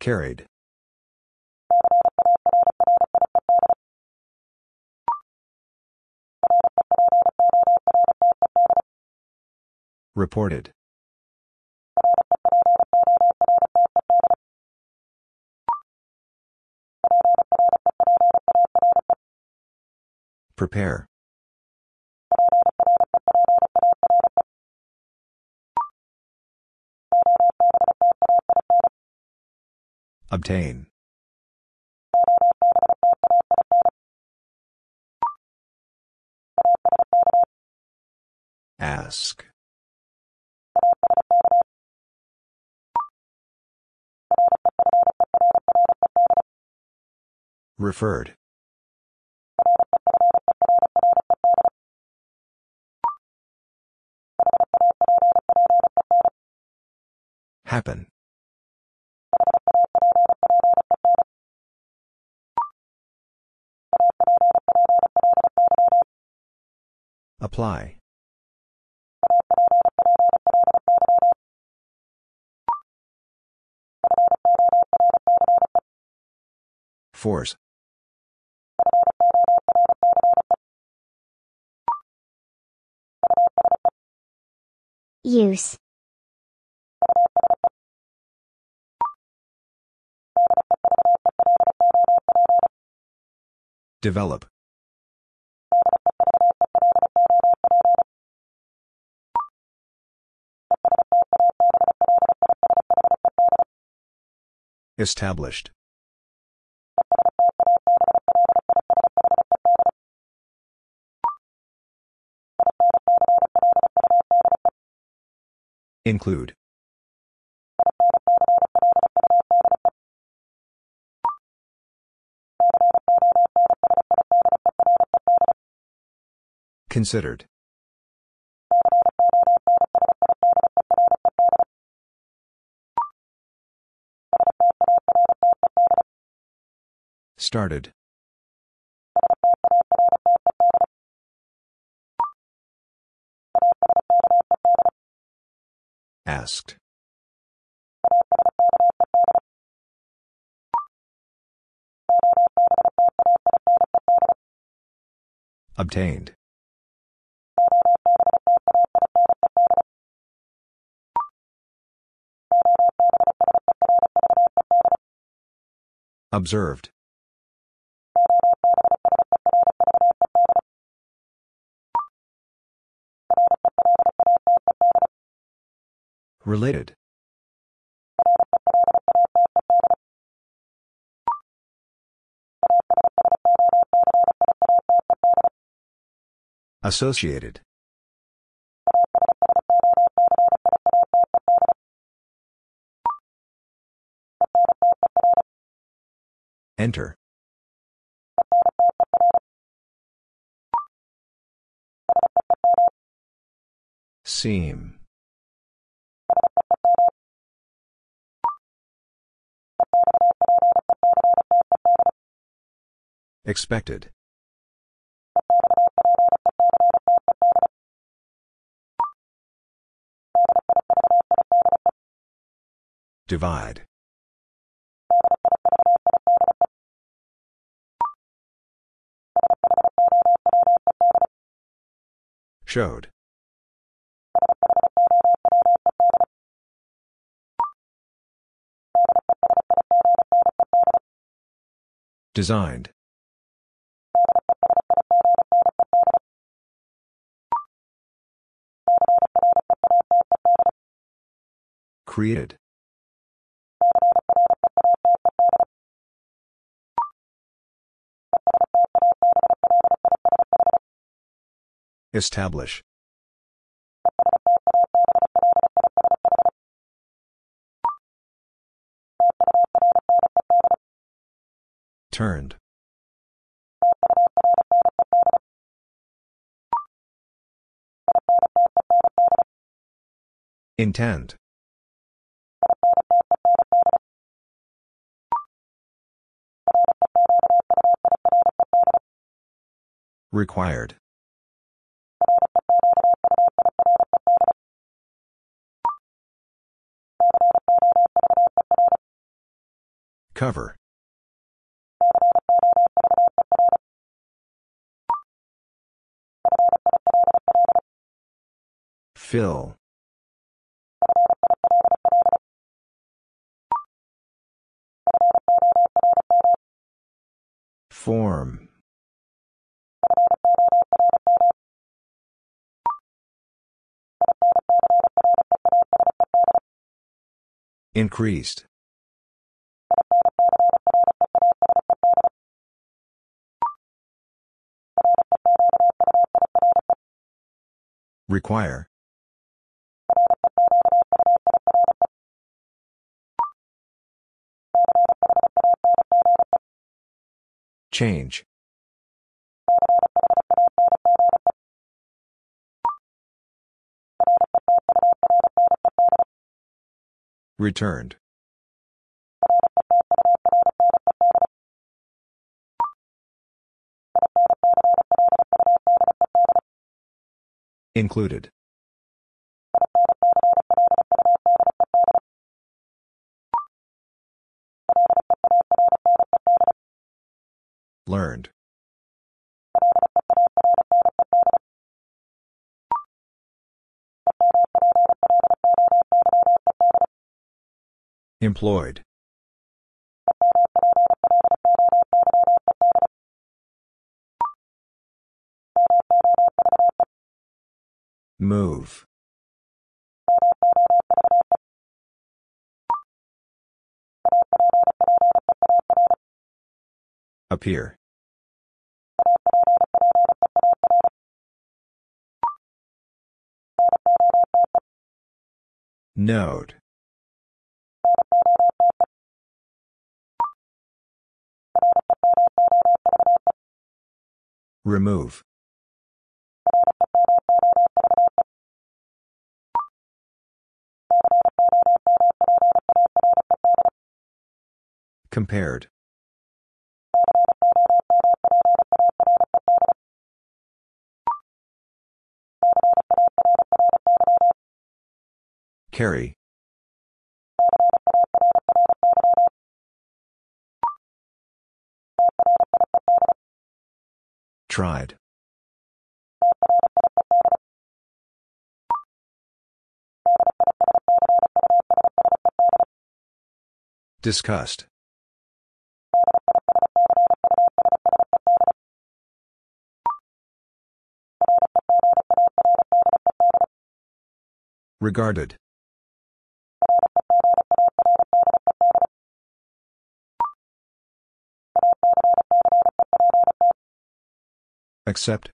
Carried. Reported. Prepare. Obtain. Ask. Referred. Happen. Apply. Force. Use. Develop. Established. Include. Considered. Started. Asked. Obtained. Observed. Related. Associated. Enter. Seem. Expected. Divide. Showed. Designed. Created. Establish. Turned. Intend. Required. Cover. Fill. Form. Increased. Require. Change. Returned. Included. Learned. Employed. Move. Appear. Note. Remove. Compared. Carry. Tried. Discussed. Regarded. Accept.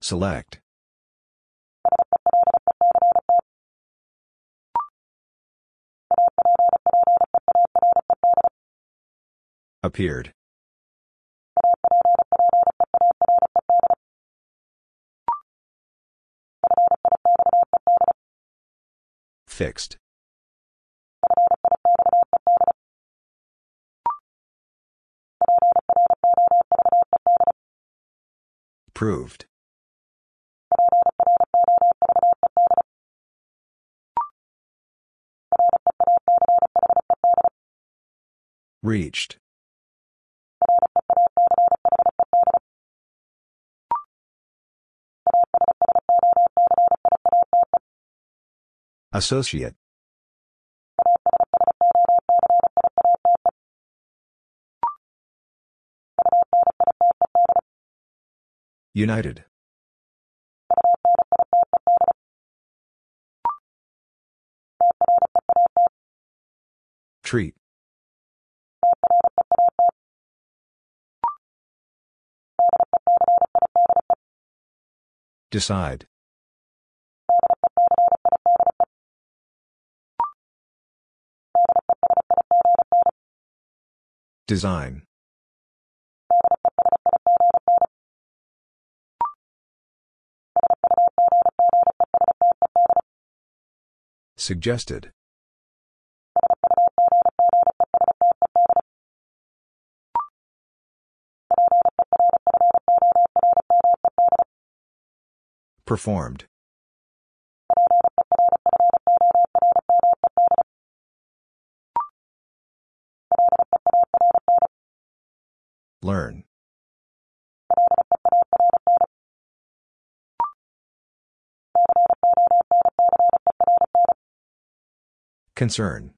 Select. Appeared. Fixed. Proved. Reached. Associate. United. Treat. Decide. Design. Suggested. Performed. Learn. Concern.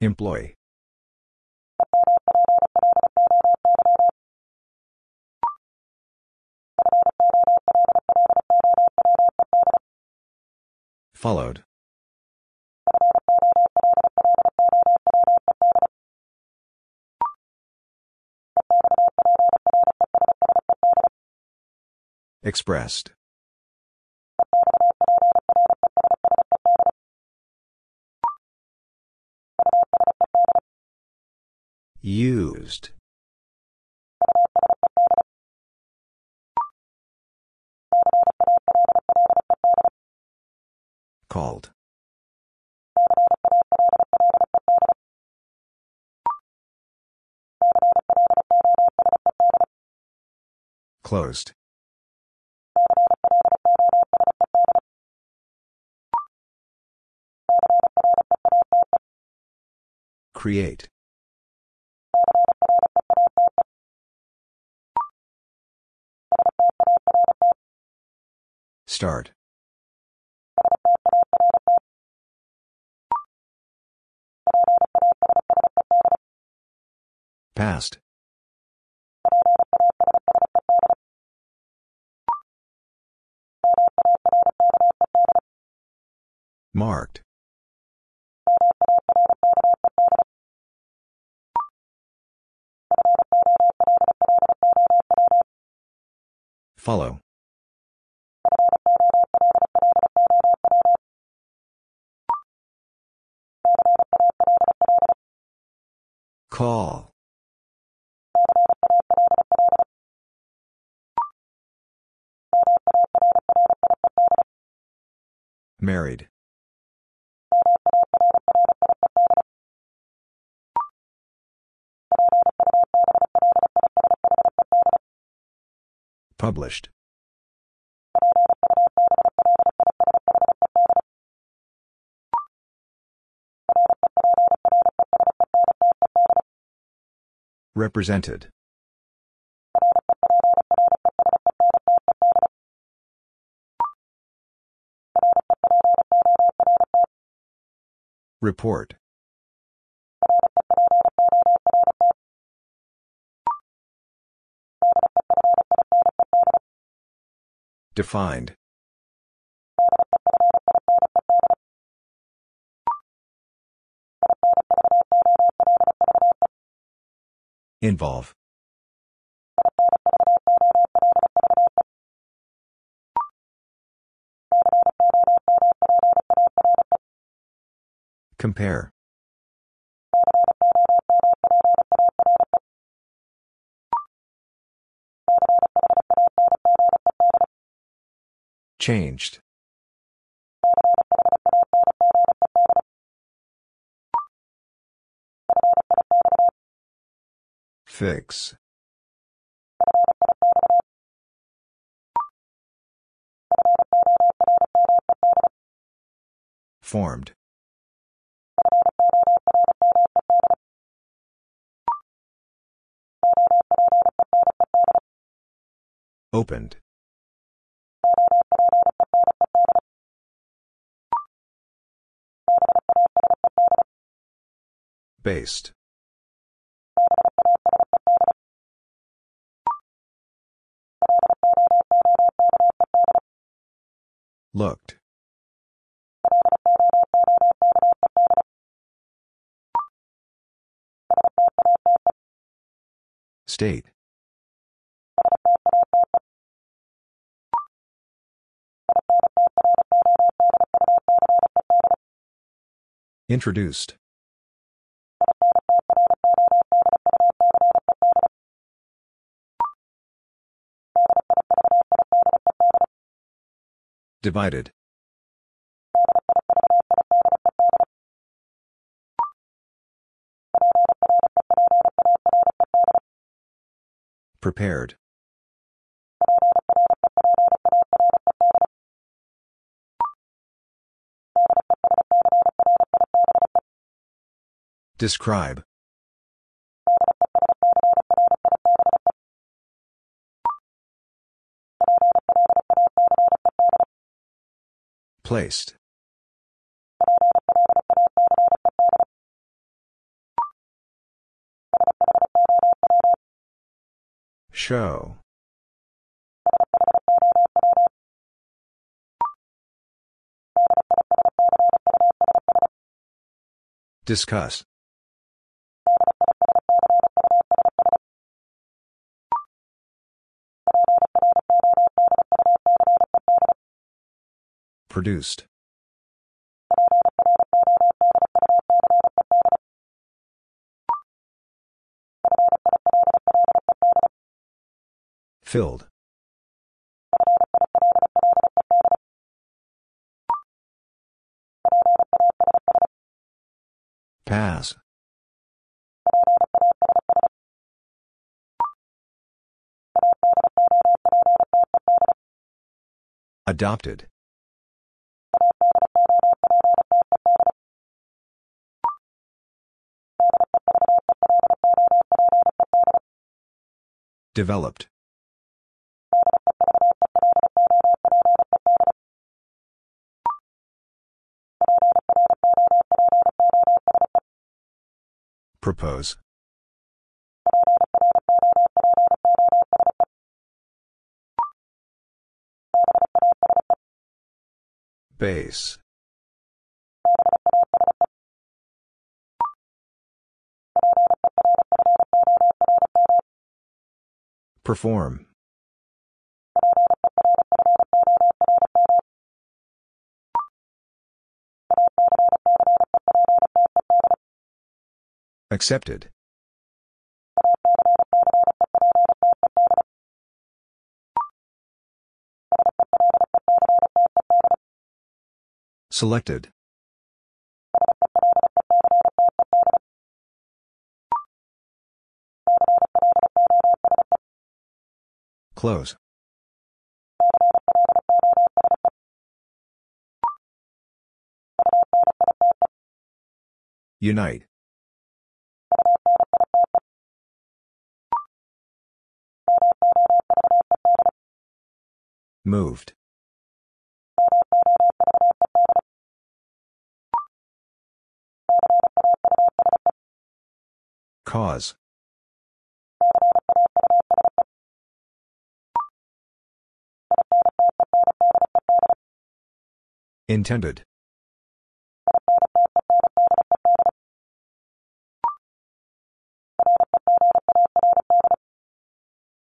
Employee. Followed. Expressed. Used. Called. Closed. Create. Start. Passed. Marked. Follow. Call. Married. Published. Represented. Report. Defined. Involve. Compare. Changed. Fix. Formed. Opened. Based. Looked. State. Introduced. Divided. Prepared. Describe. Placed. Show. Discuss. Produced. Filled. Pass. Adopted. Developed. Propose. Base. Perform. Accepted. Selected. Close. Unite. Moved. Cause. Intended.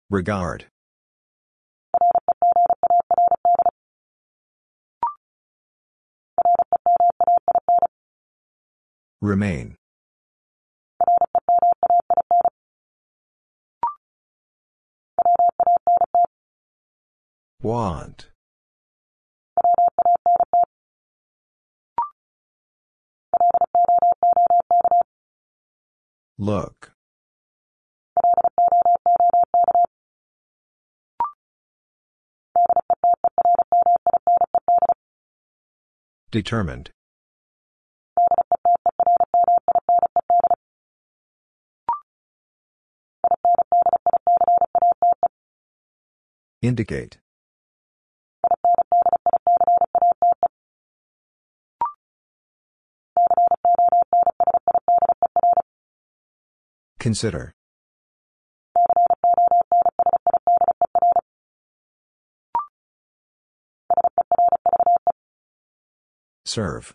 Regard. Remain. Want. Look. Determined. Indicate. Consider. Serve.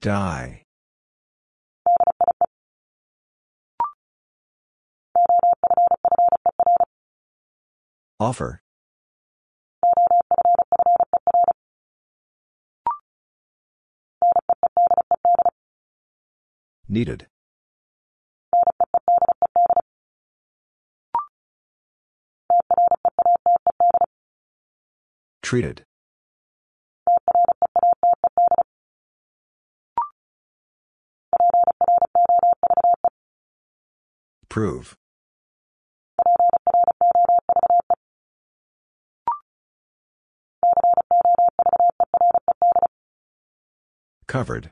Die. Offer. Needed. Treated. Prove. Covered.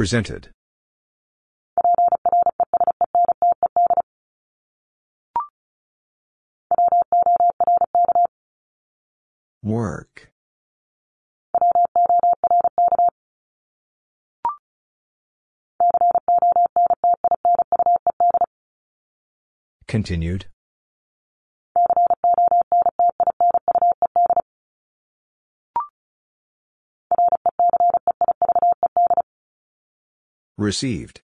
Presented. Work. Continued. Received.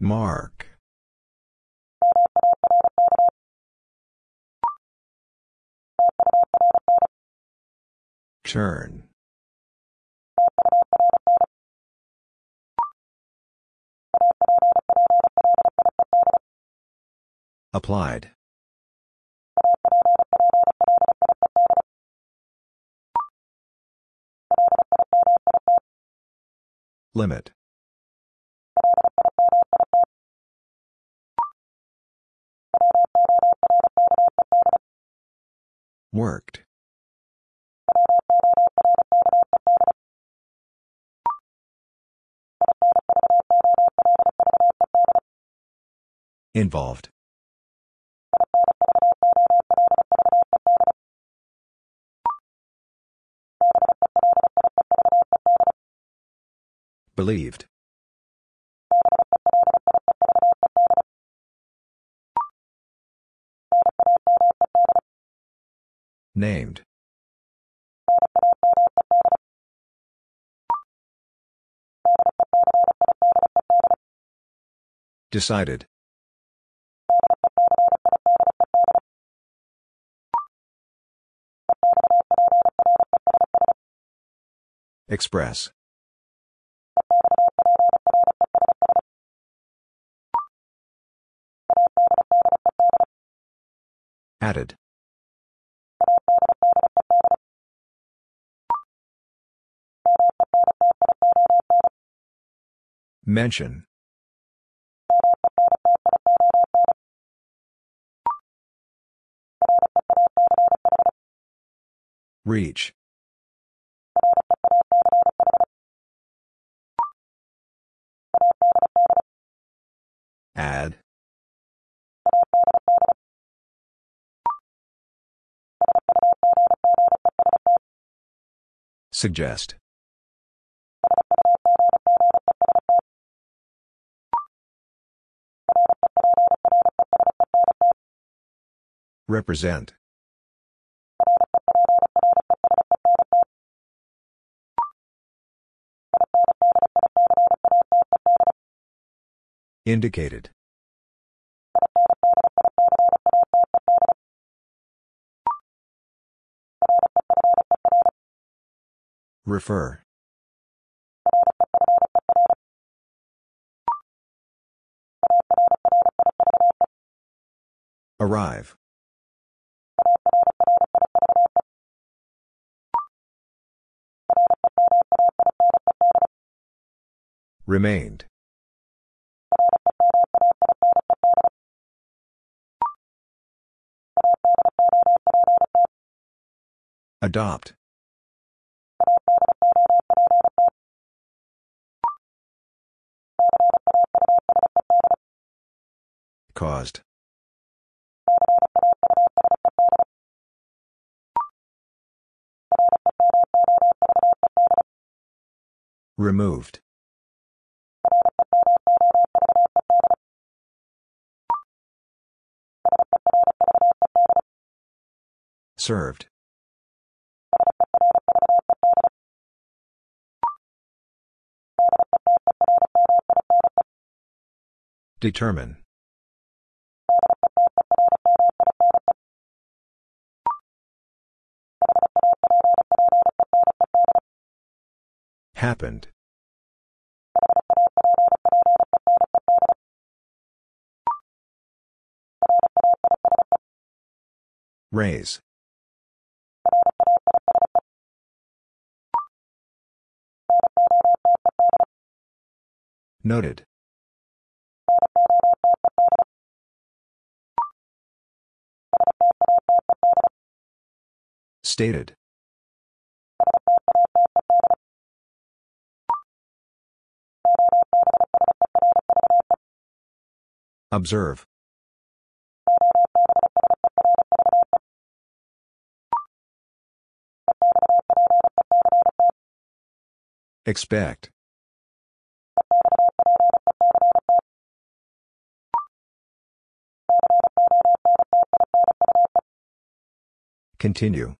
Mark. Turn. Applied. Limit. Worked. Involved. Believed. Named. Decided. Express. Added. Mention. Reach. Add. Suggest. Represent. Indicated. Refer. Arrive. Remained. Adopt. Caused. Removed. Served. Determine. Happened. Raise. Noted. Stated. Observe. Expect. Continue.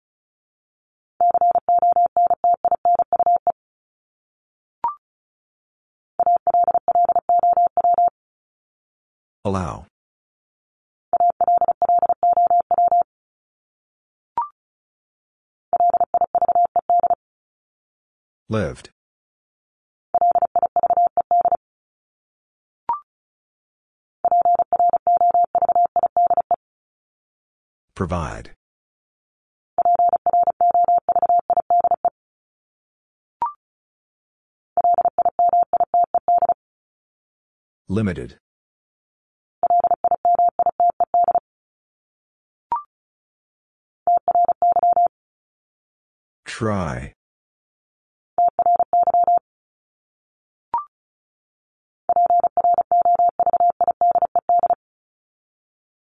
Allow. Lived. Provide. Limited. Try.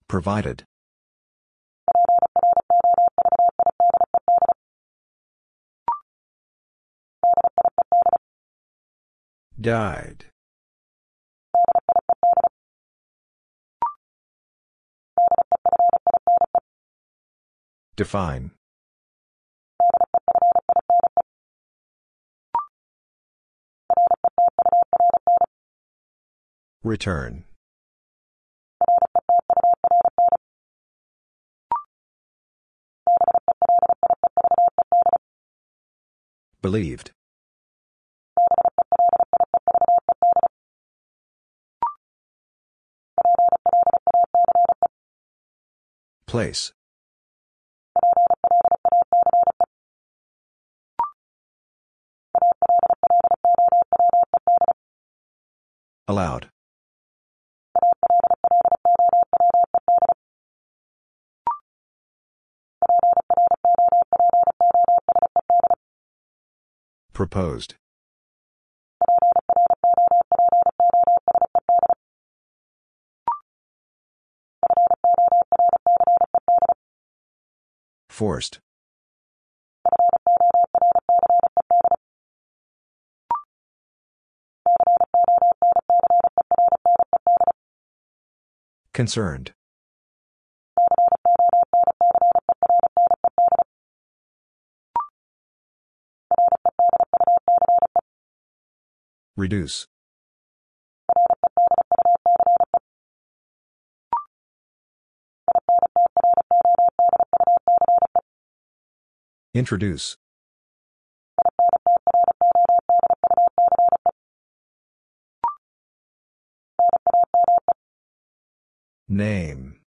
Provided. Died. Define. Return. Believed. Place. Allowed. Proposed. Forced. Concerned. Reduce. Introduce. Name.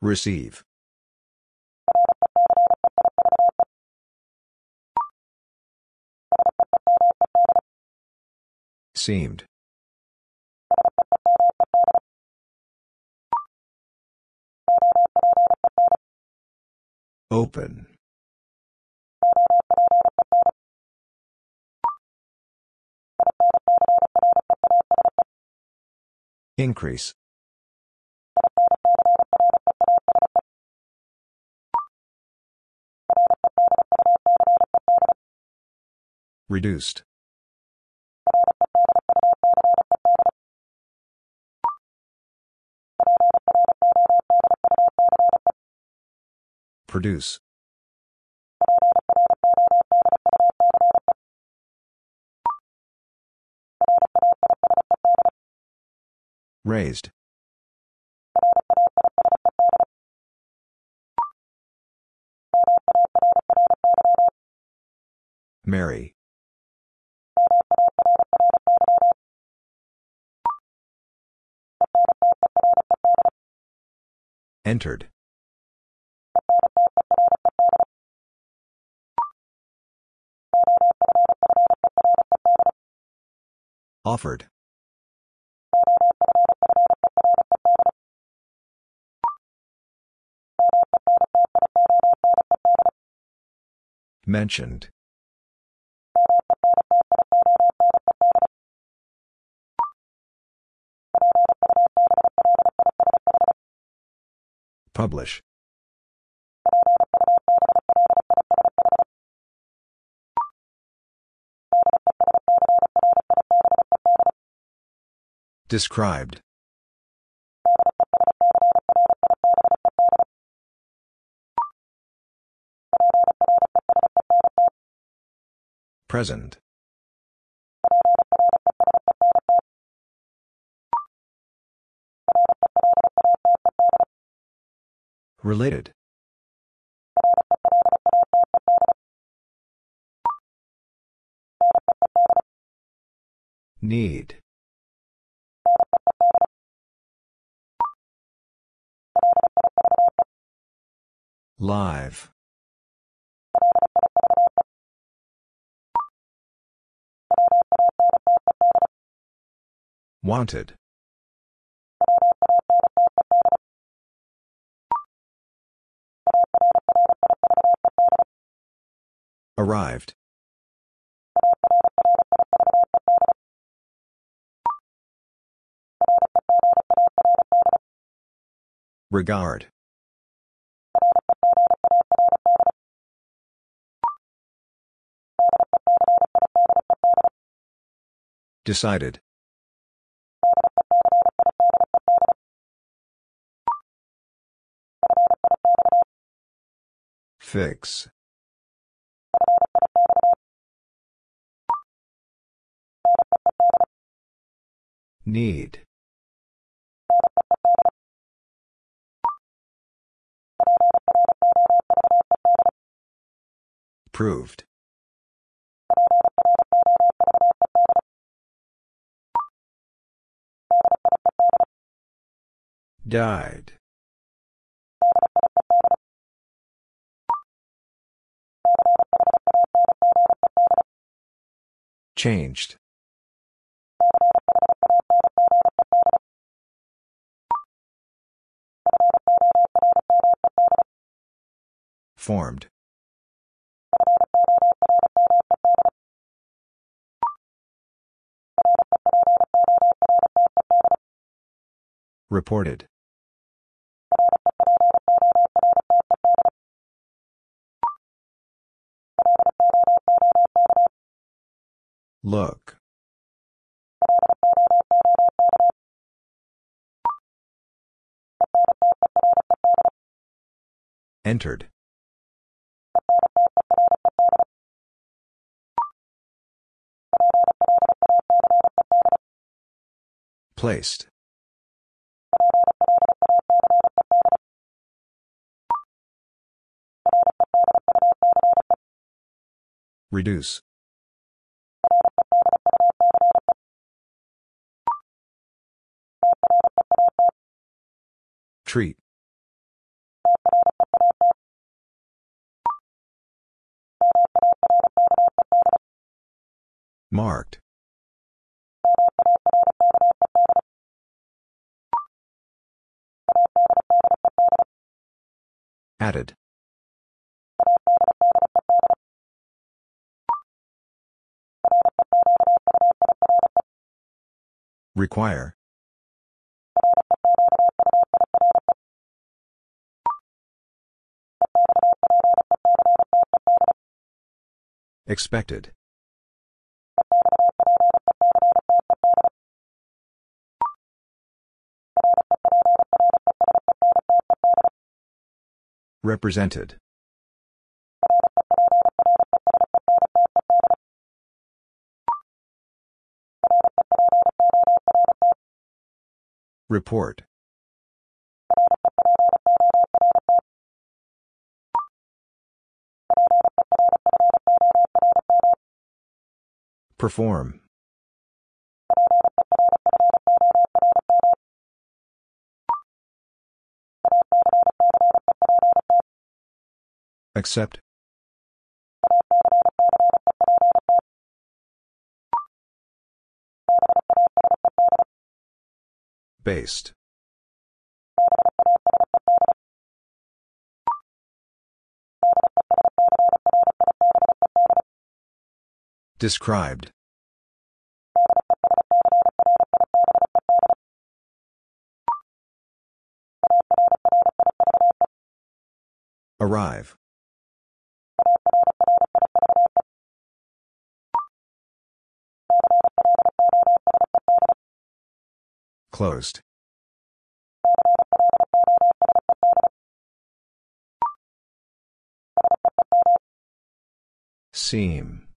Receive. Seemed. Open. Increase. Reduced. Produce. Raised. Marry. Entered. Offered. Mentioned. Publish. Described. Present. Related. Need. Live. Wanted. Arrived. Regard. Decided. Fix. Need. Proved. Died. Changed. Formed. Reported. Look. Entered. Placed. Reduce. Treat. Marked. Added. Require. Expected. Represented. Report. Perform. Accept. Based. Described. Arrive. Closed. Seem.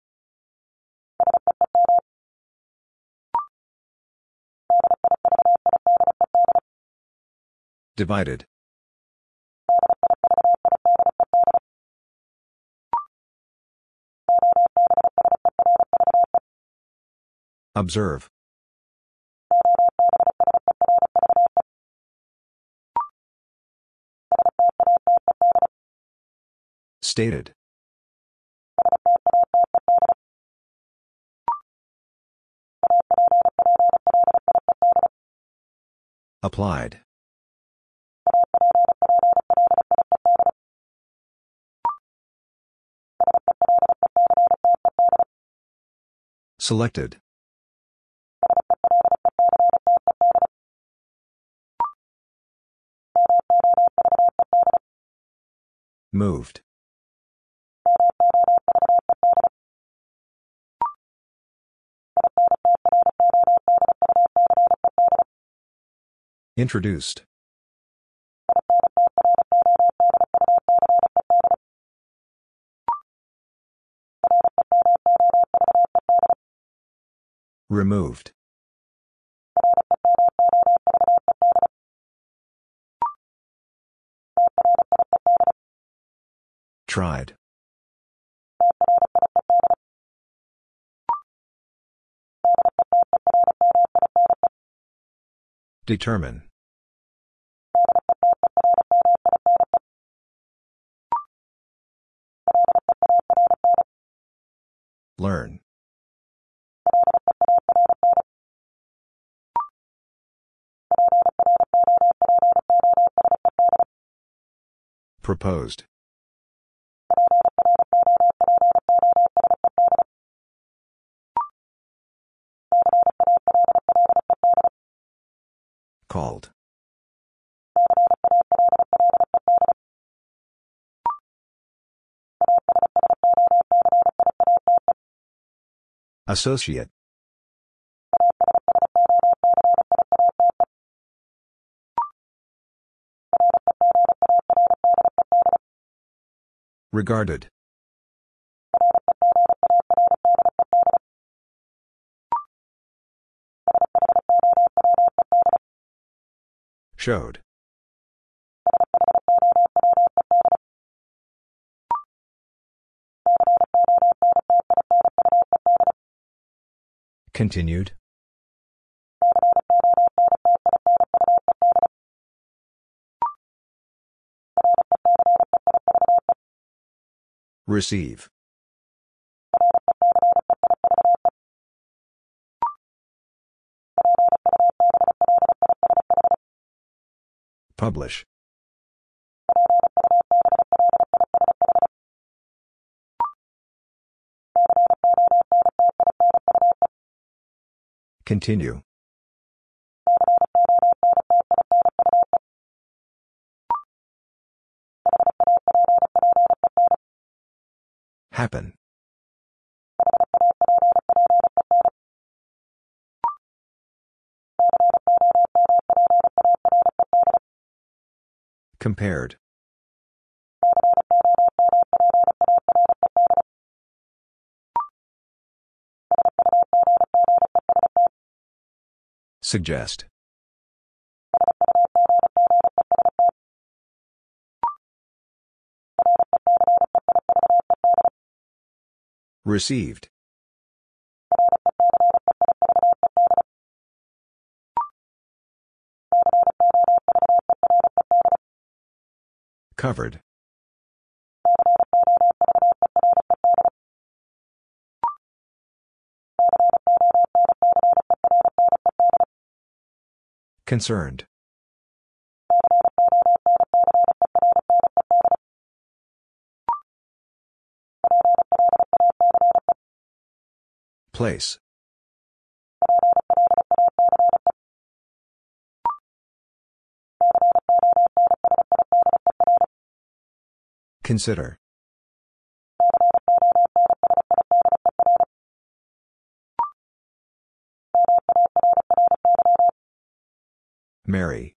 Divided. Observe. Stated. Applied. Selected. Moved. Introduced. Removed. Tried. Determine. Learn. Proposed. Called. Associate. Regarded. Showed. Continued. Receive. Publish. Continue. Happen. Compared. Suggest. Received. Covered. Concerned. Place. Consider. Marry.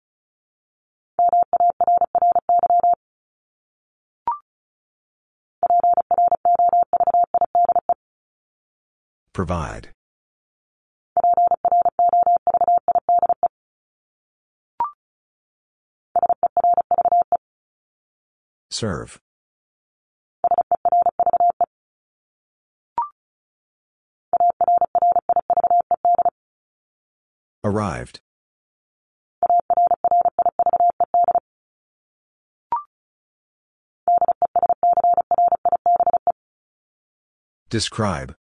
Provide. Serve. Arrived. Describe.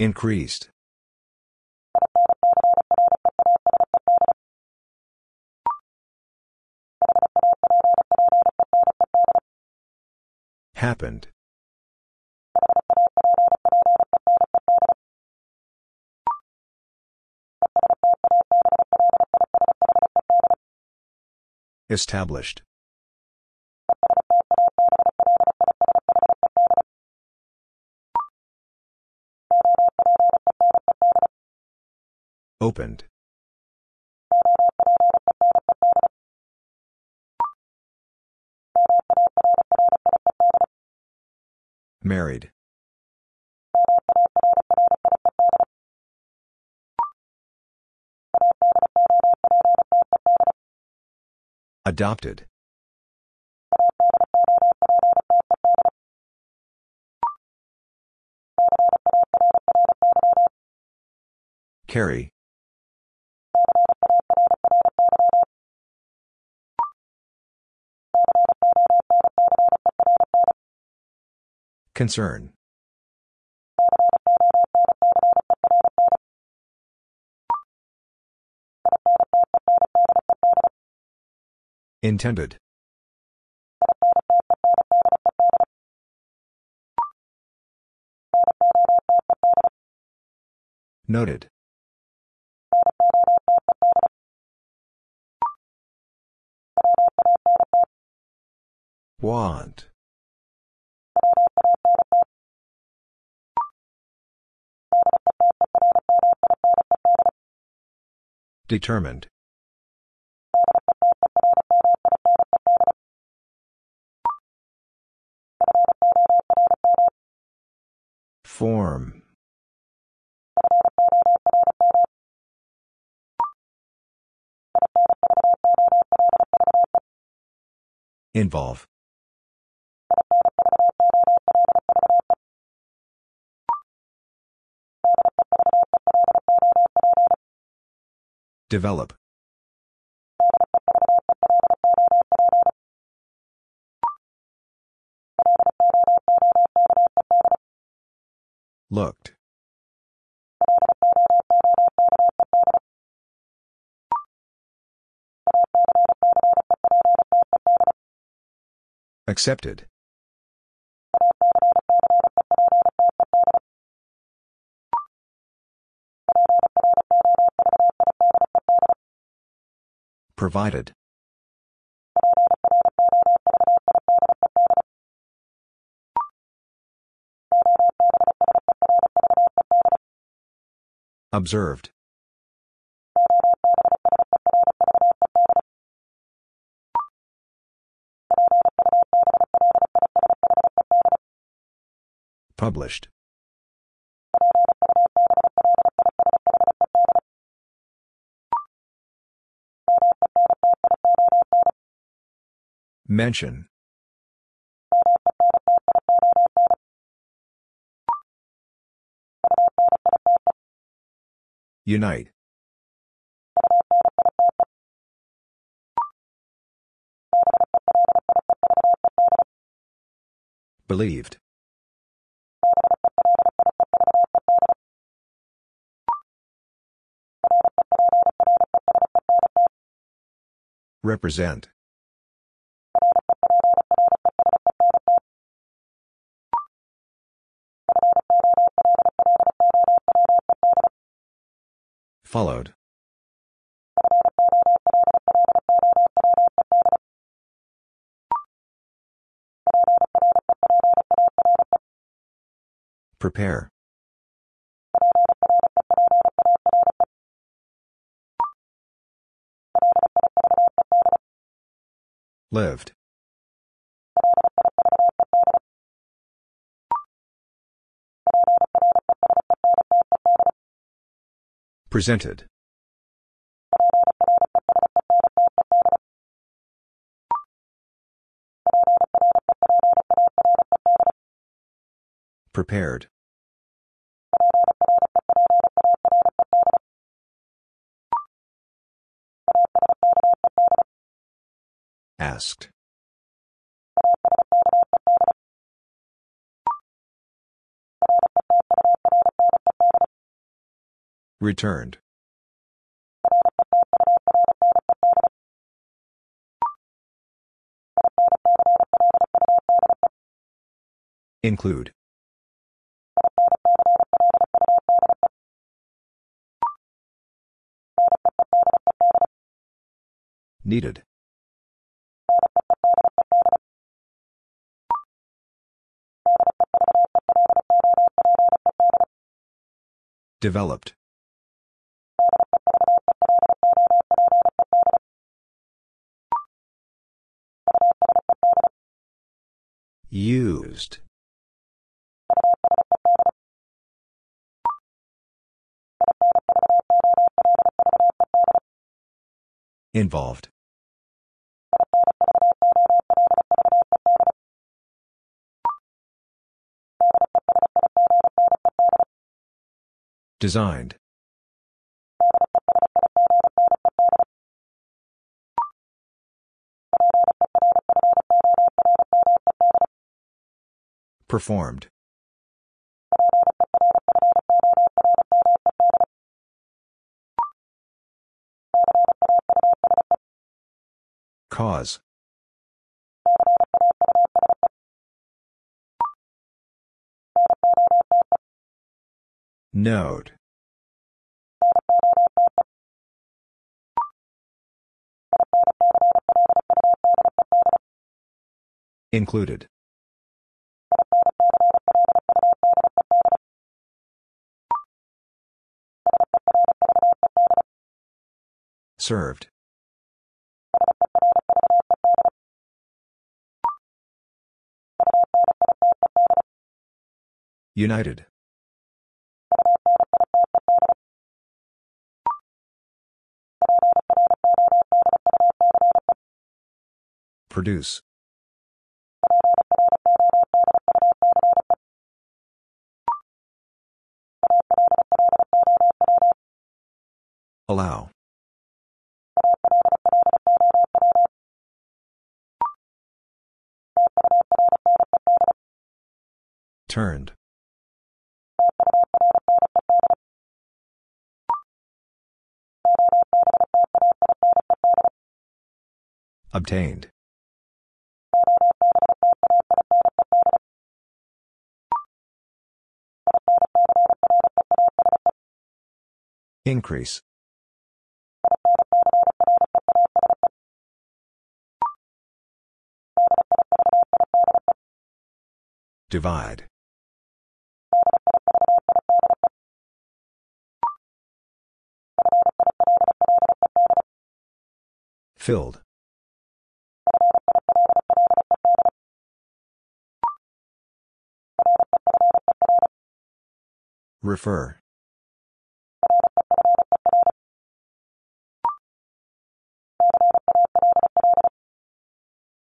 Increased. Happened. Established. Opened. Married. Adopted. Carry. Concern. Intended. Noted. Want. Determined. Form. Involve. Develop. Looked. Accepted. Provided. Observed. Published. Mention. Unite. Believed. Represent. Followed. Prepare. Lived. Presented. Prepared. Asked. Returned. Include. Needed. Developed. Used. Involved. Designed. Performed. Cause. Note. Included. Served. United. Produce. Allow. Turned. Obtained. Increase. Divide. Filled. Refer.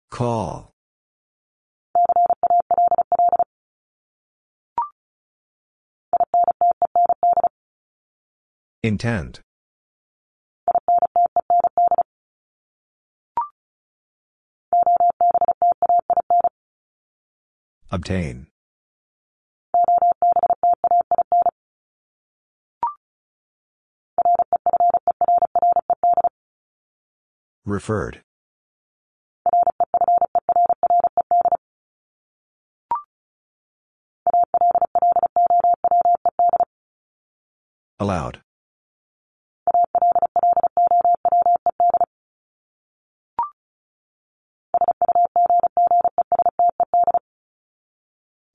Call. Intend. Obtain. Referred. Allowed.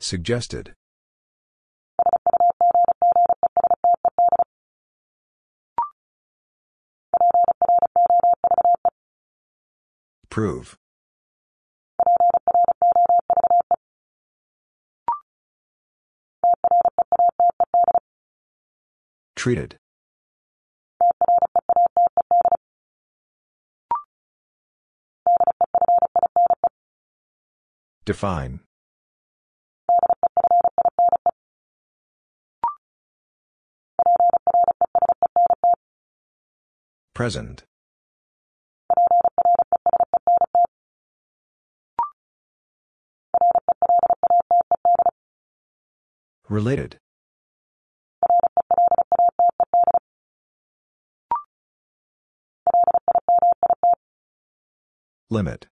Suggested. Prove. Treated. Define. Present. Related. Limit.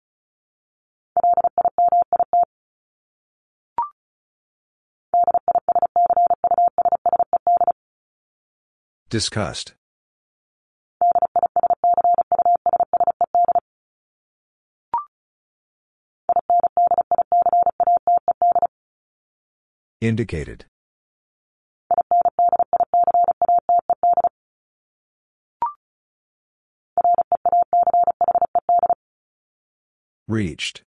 Discussed. Indicated. Reached.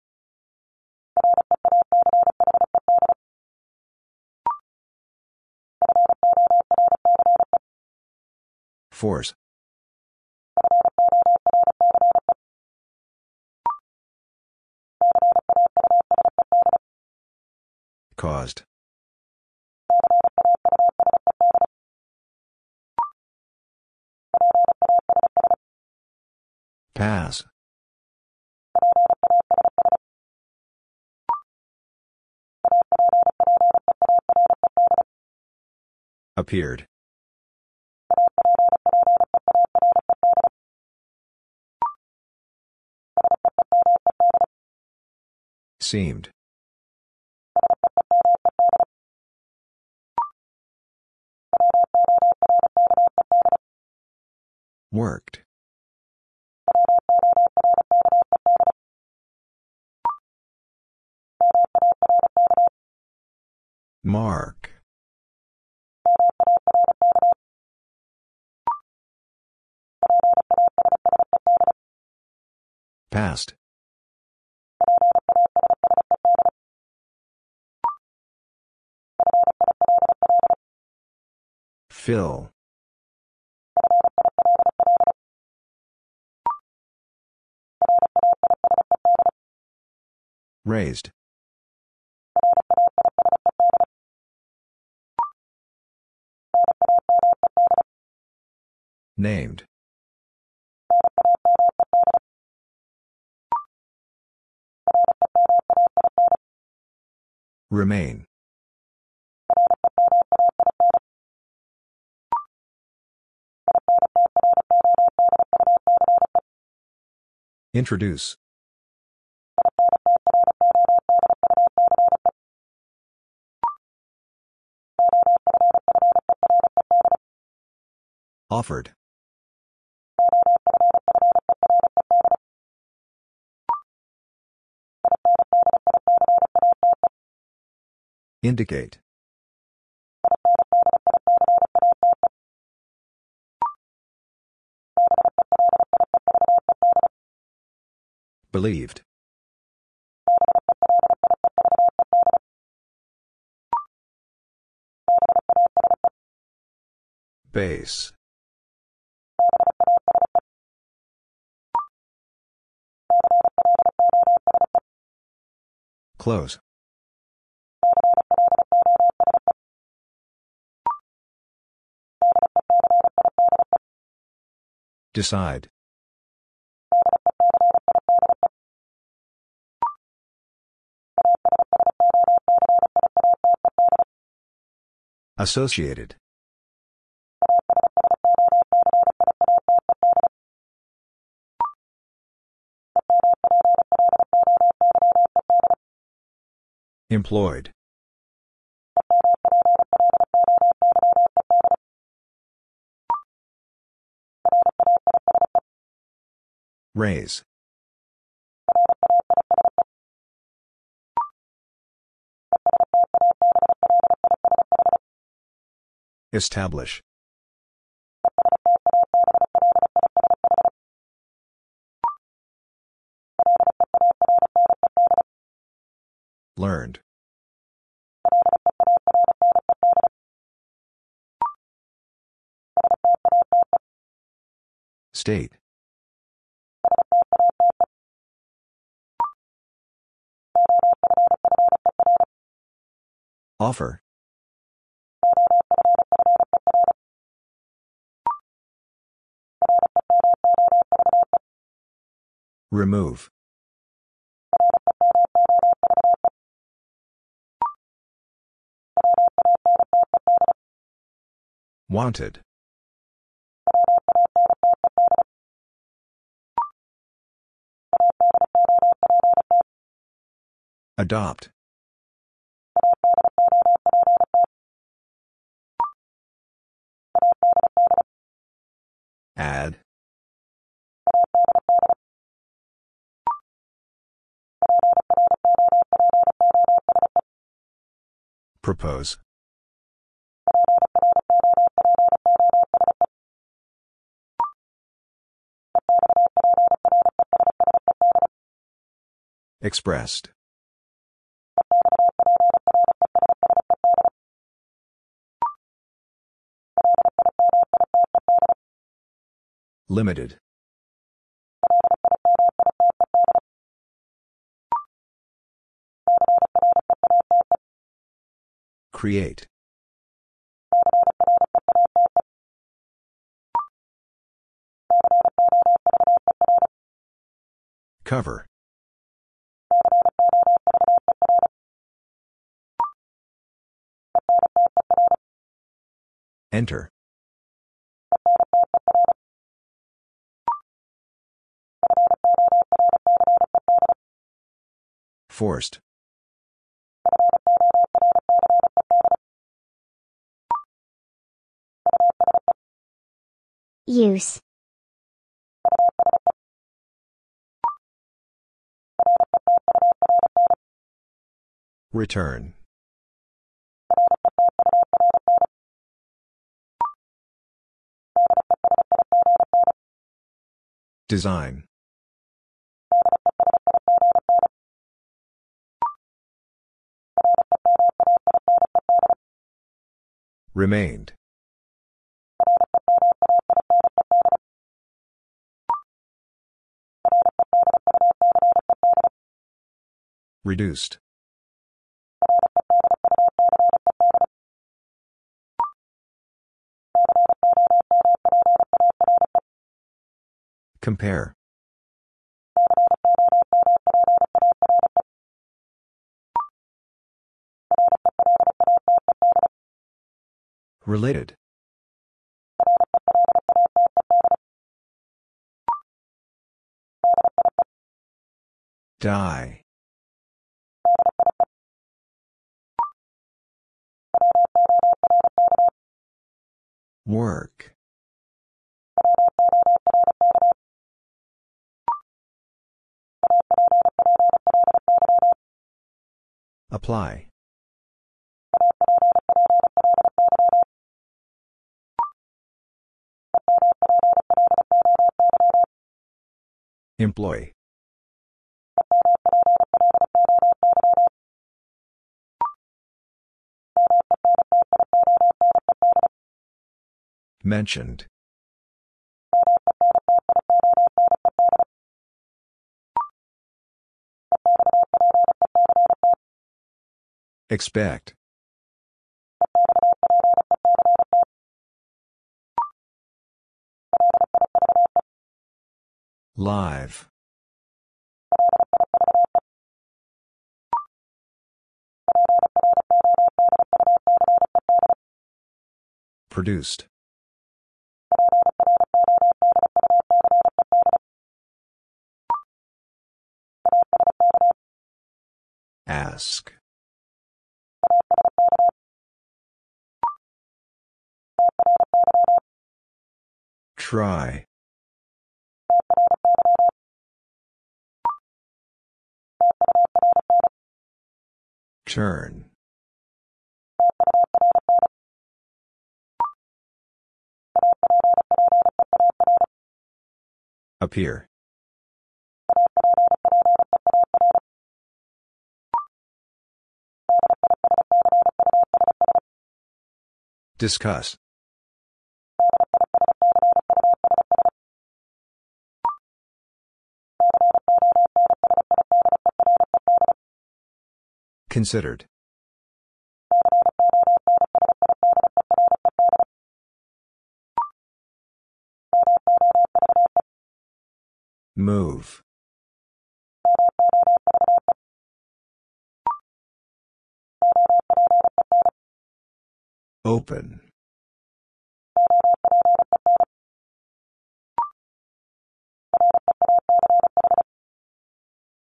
Force. Caused. Pass. Appeared. Seemed. Worked. Mark. Passed. Fill. Raised. Named. Remain. Introduce. Offered. Indicate. Believed. Base. Close. Decide. Associated. Employed. Raise. Establish. Learned. State. Offer. Remove. Wanted. Adopt. Add. Propose. Expressed. Limited. Create. Cover. Enter. Forced. Use. Return. Design. Remained. Reduced. Compare. Related. Die. Work. Apply. Employ. Mentioned. Expect. Live. Produced. Ask. Try. Turn. Appear. Discuss. Considered. Move. Open.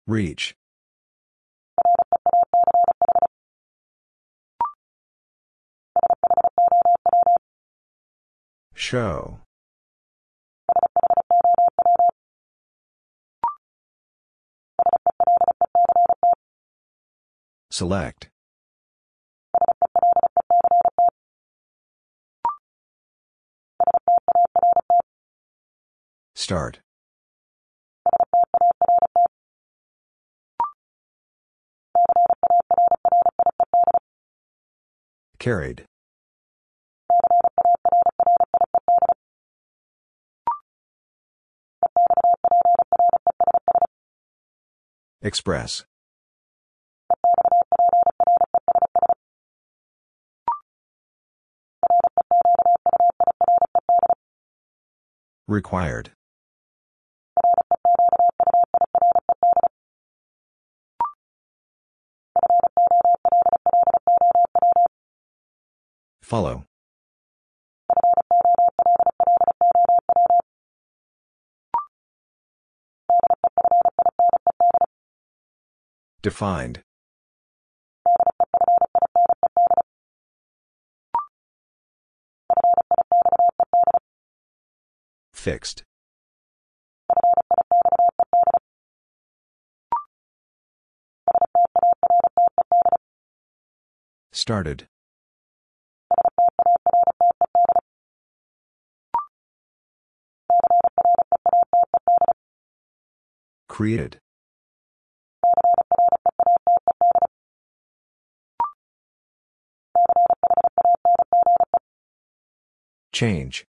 Reach. Show. Select. Start. Carried. Express. Required. Follow. Defined. Fixed. Started. Created. Change.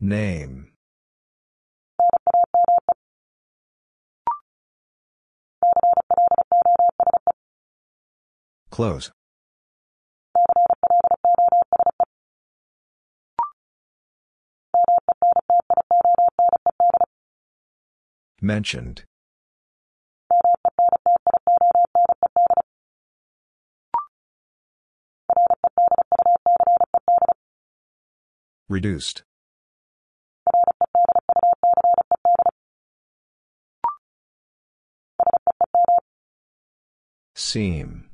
Name. Close. Mentioned. Reduced. Seem.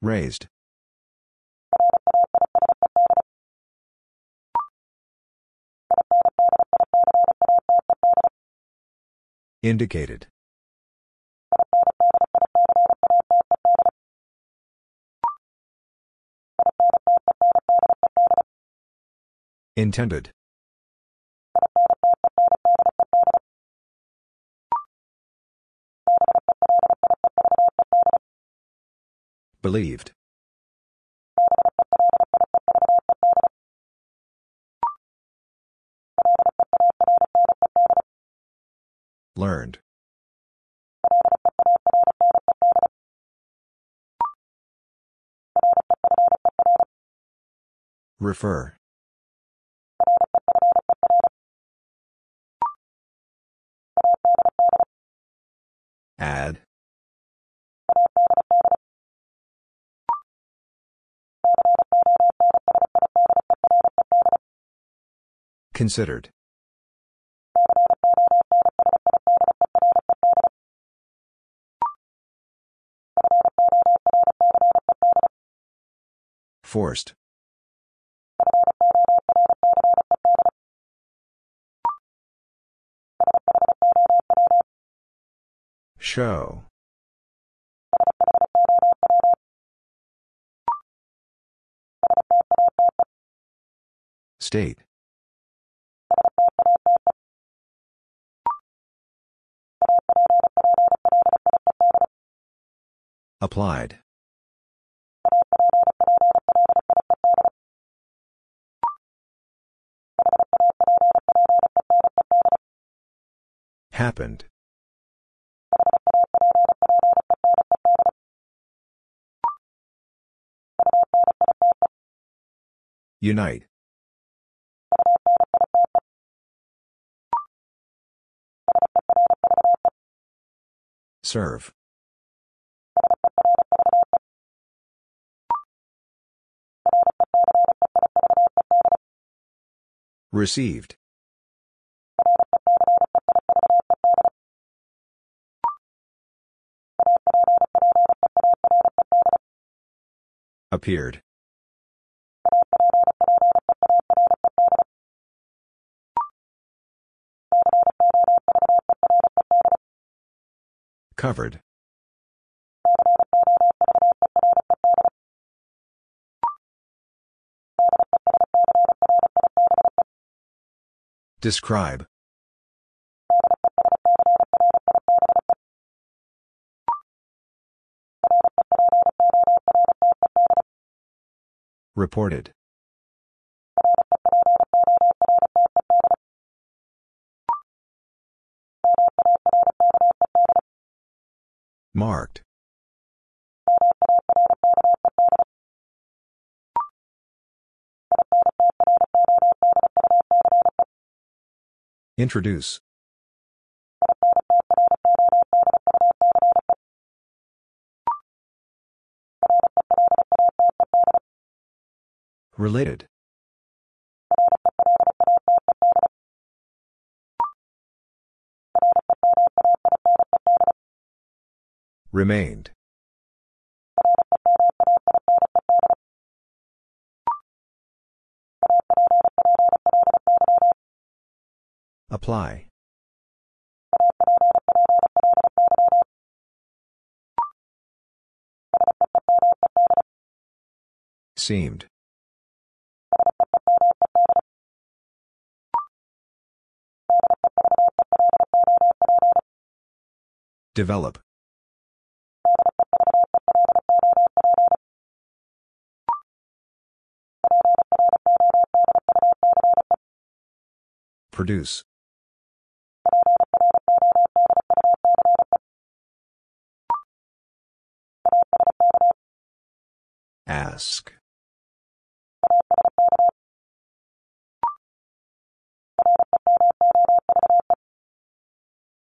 Raised. Indicated. Intended. Believed. Learned. Refer. Add. Considered. Forced. Show. State. Applied. Happened. Unite. Serve. Received. Appeared. Covered. Describe. Reported. Marked. Introduce. Related. Remained. Apply. Seemed. Develop. Produce. Ask.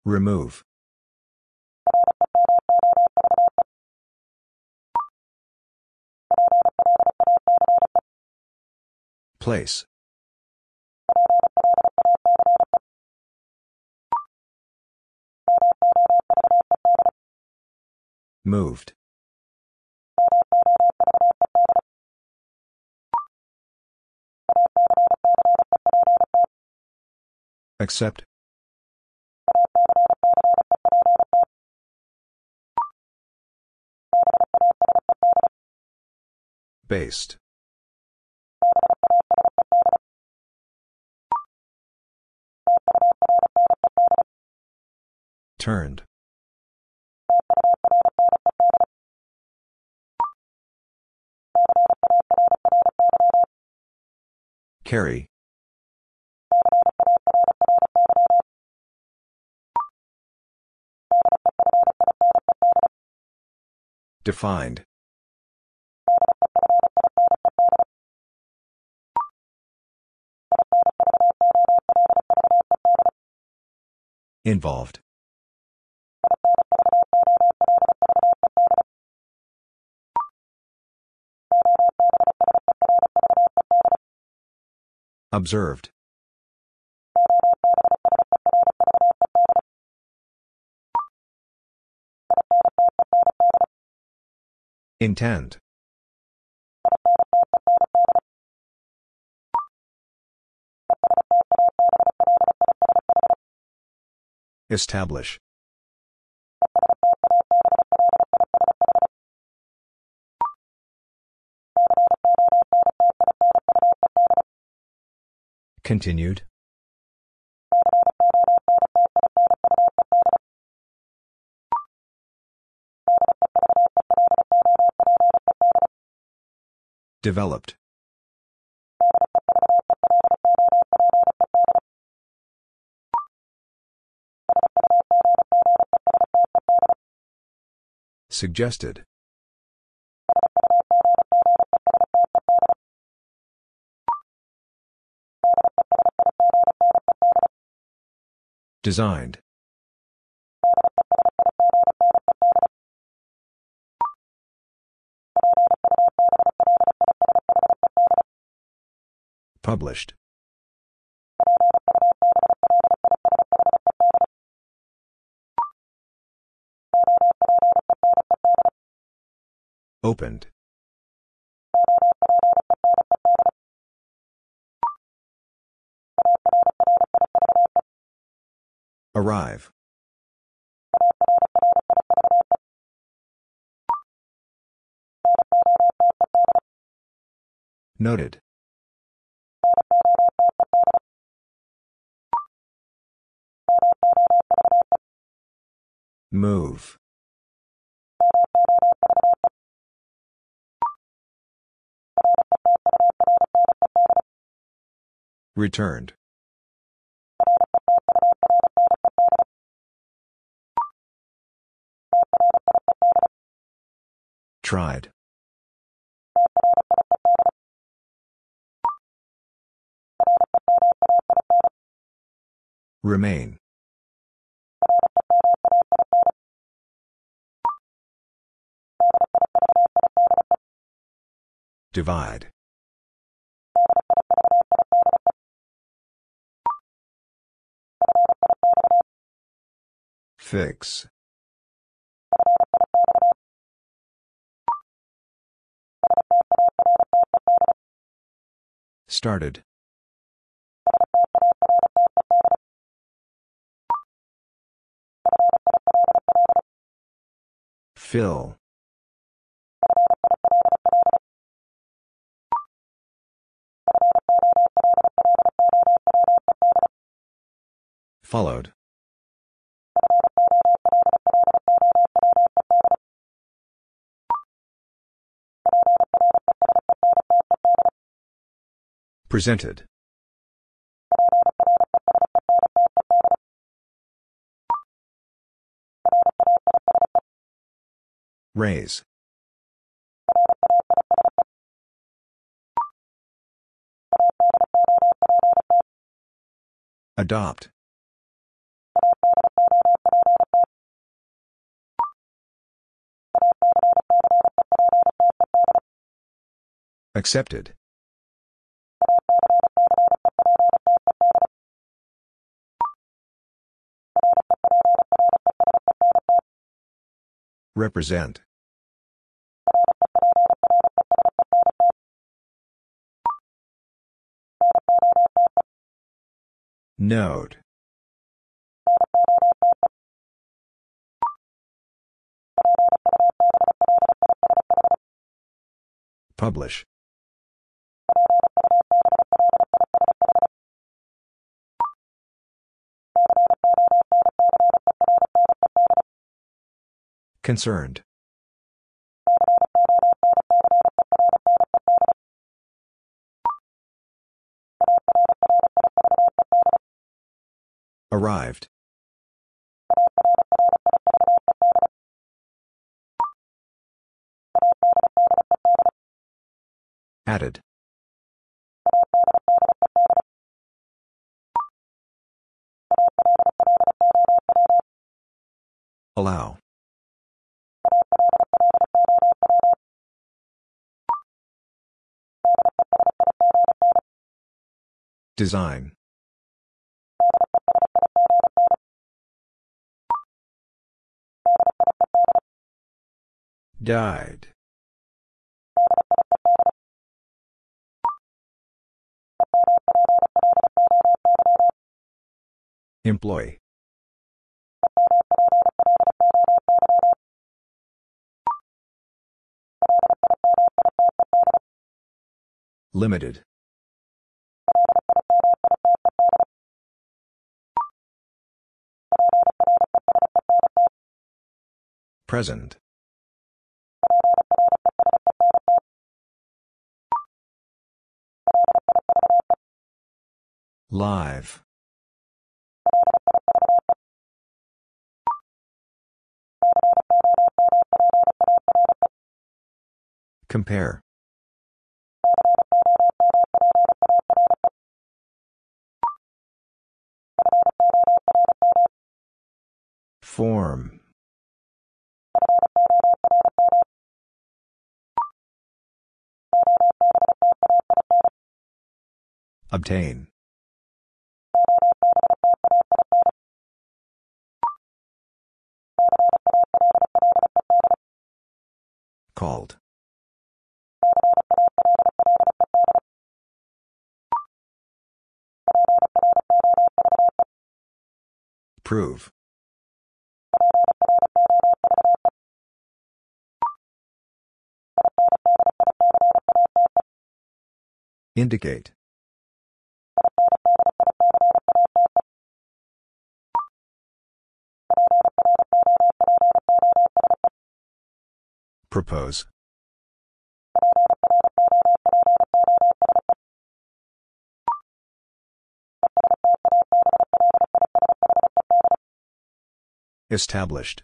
Remove. Place. Moved. Accept. Based. Turned. Carry. Defined. Involved. Observed. Intend. Establish. Continued. Developed. Suggested. Designed. Published. Opened. Arrive. Noted. Move. Returned. Tried. Remain. Divide. Fix. Started. Fill. Followed. Presented. Raise. Adopt. Accepted. Represent. Note. Publish. Concerned. Arrived. Added. Allow. Design. Died. Employee. Limited. Present. Live. Compare. Form. Obtain. Called. Prove. Indicate. Propose. Established.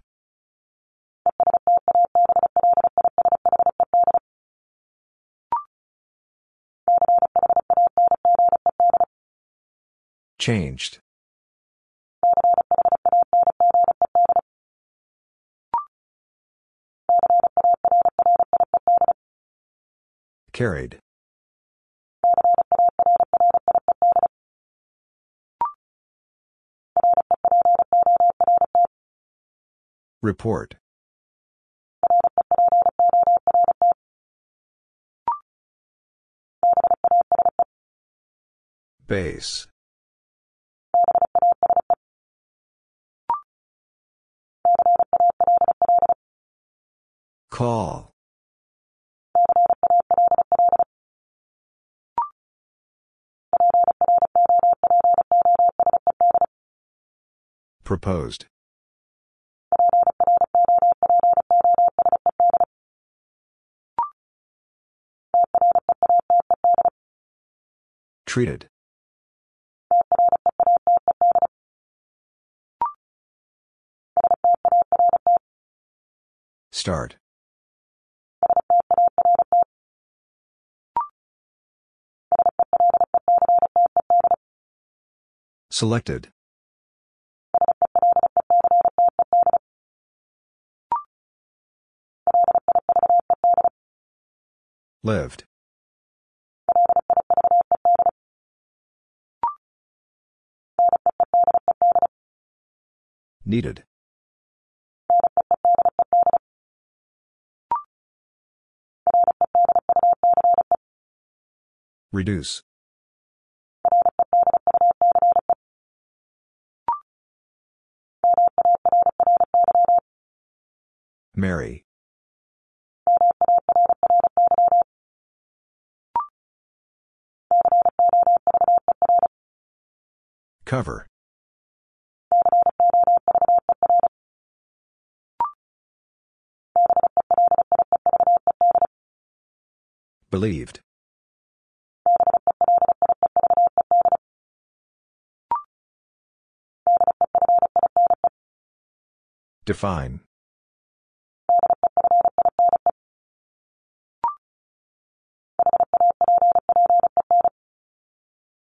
Changed. Carried. Report. Base. Call. Proposed. Treated. Start. Selected. Lived. Needed. Reduce. Marry. Cover. Believed. Define.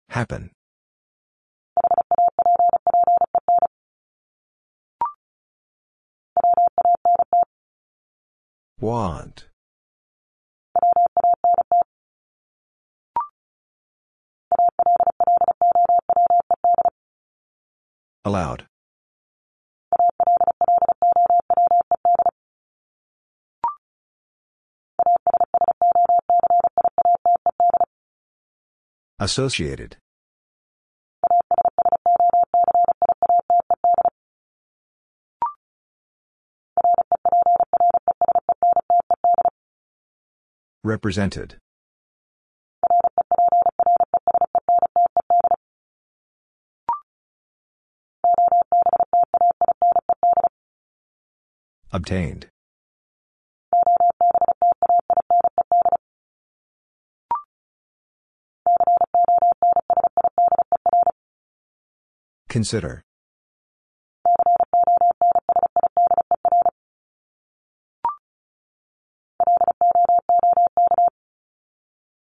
Happen. Want. Allowed. Associated. Represented. Obtained. Consider.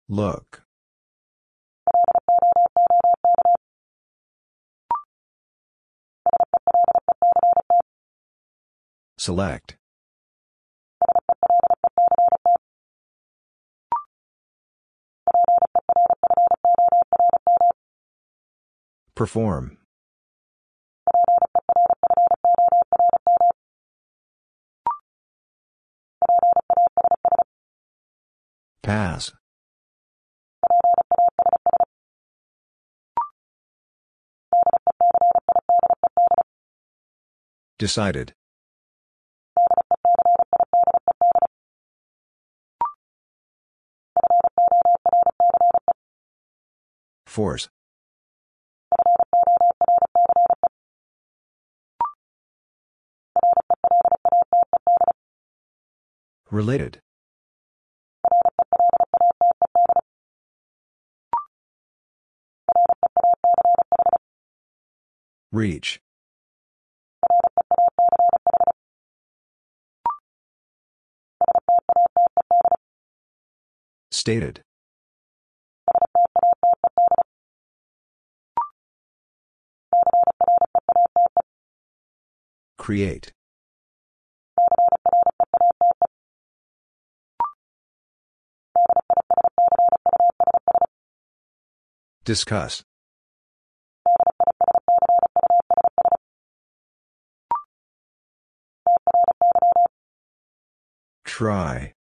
Look. Select. Perform. Pass. Decided. Force. Related. Reach. Stated. Create. Discuss. Try.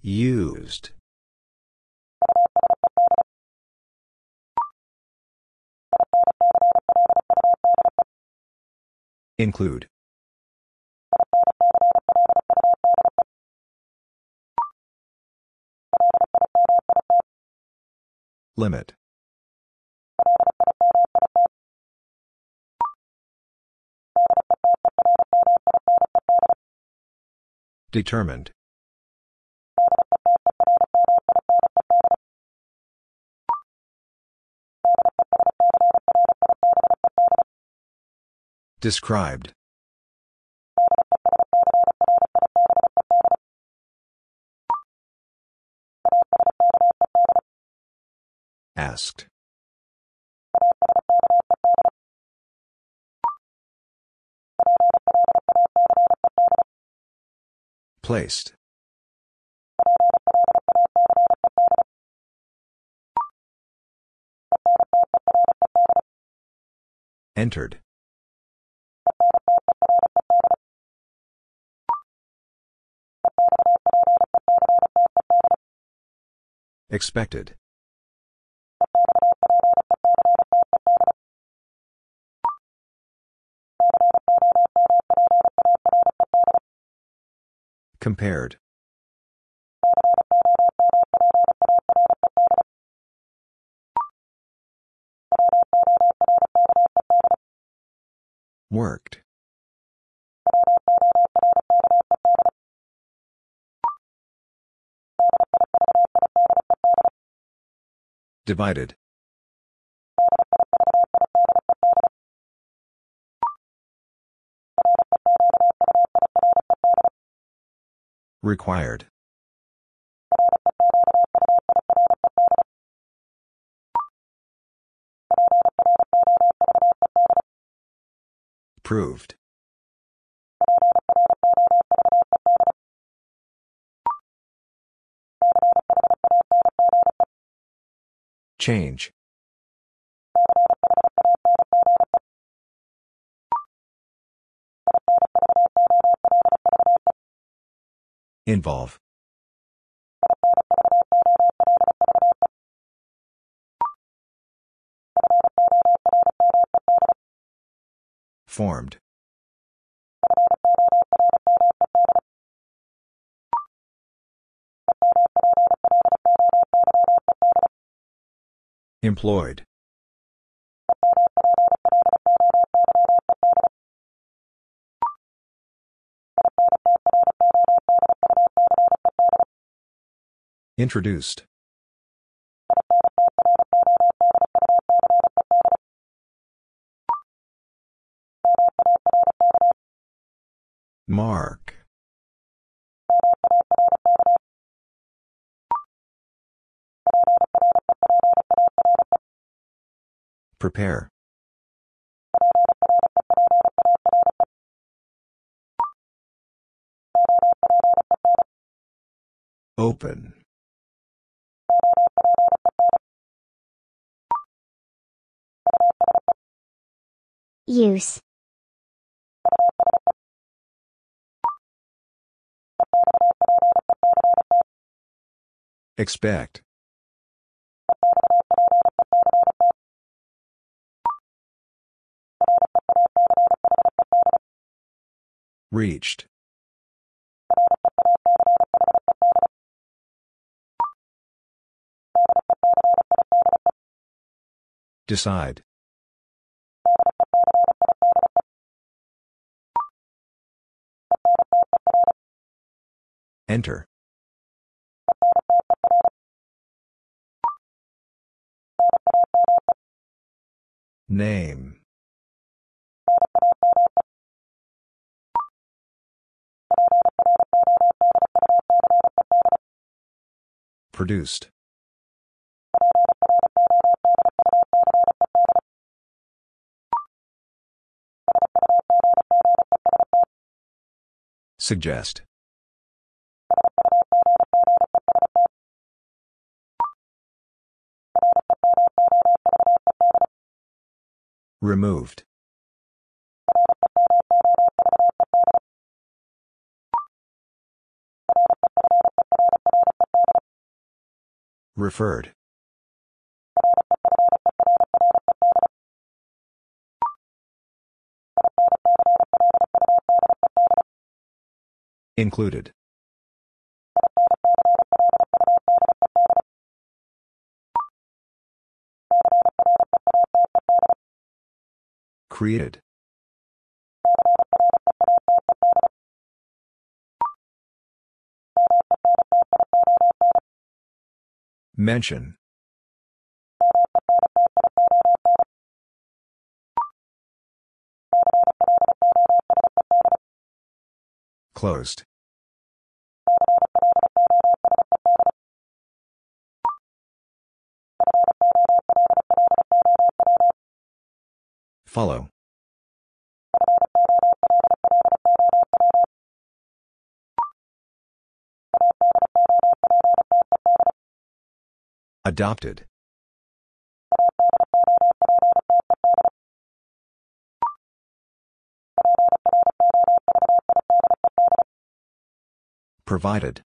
Used. Include. Limit. Determined. Described. Asked. Placed. Entered. Expected. Compared. Worked. Divided. Required. Proved. Change. Involve. Formed. Employed. Introduced. Mark. Prepare. Open. Use. Expect. Reached. Decide. Enter. Name. Produced. Suggest. Removed. Referred. Included. Created. Mention. Closed. Follow. Adopted. Provided.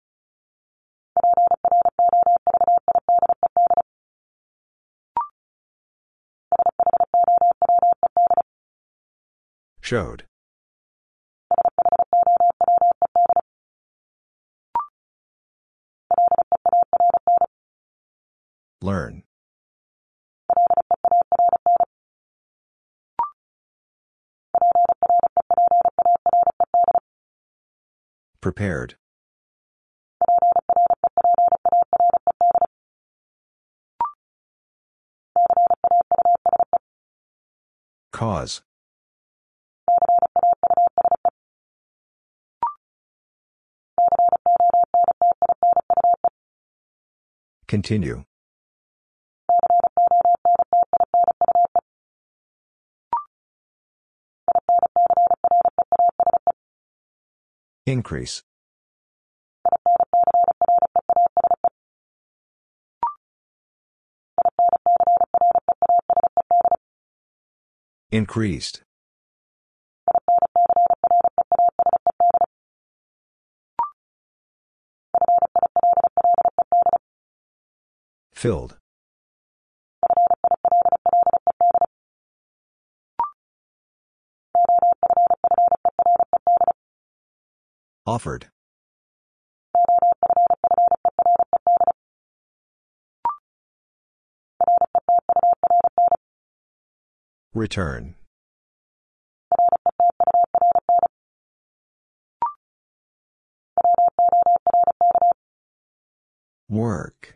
Showed. Learn. Prepared. Cause. Continue. Increase. Increased. Filled. Offered. Return. Work.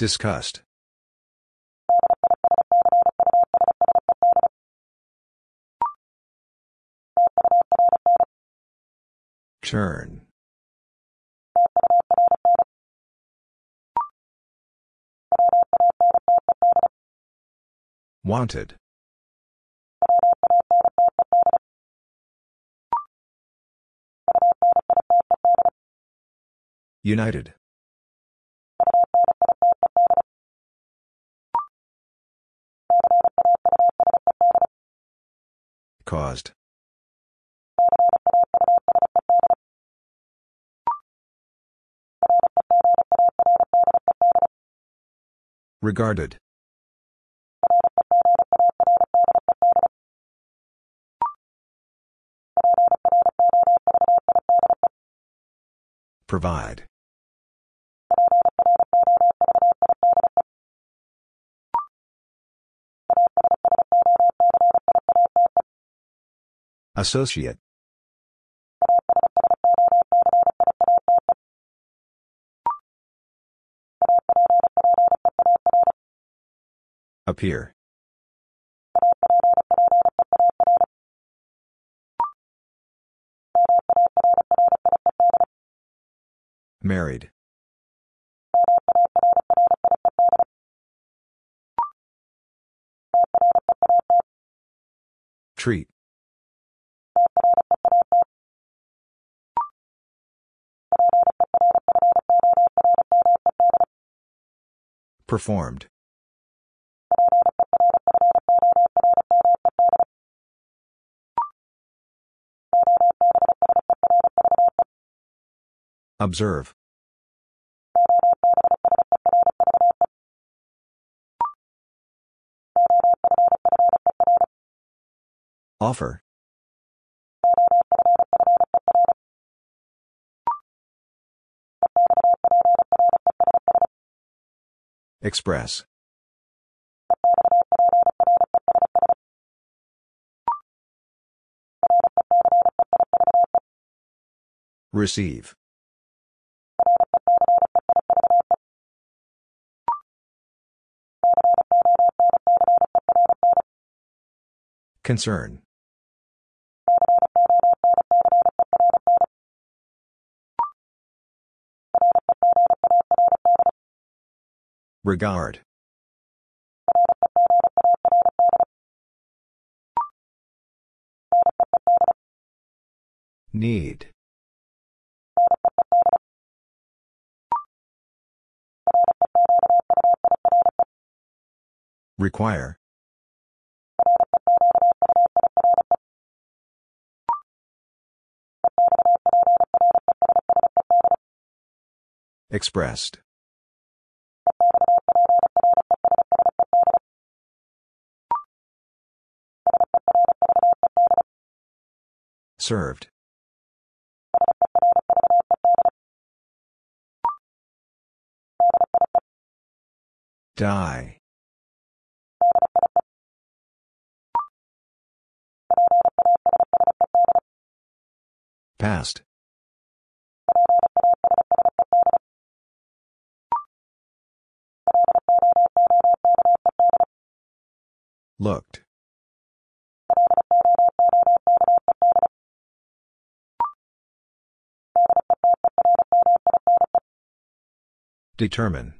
Discussed. Turn. Wanted. United. Caused. Regarded. Provide. Associate. Appear. Married. Treat. Performed. Observe. Offer. Express. Receive. Concern. Regard. Need. Require. Expressed. Served. Die. Passed. Looked. Determine.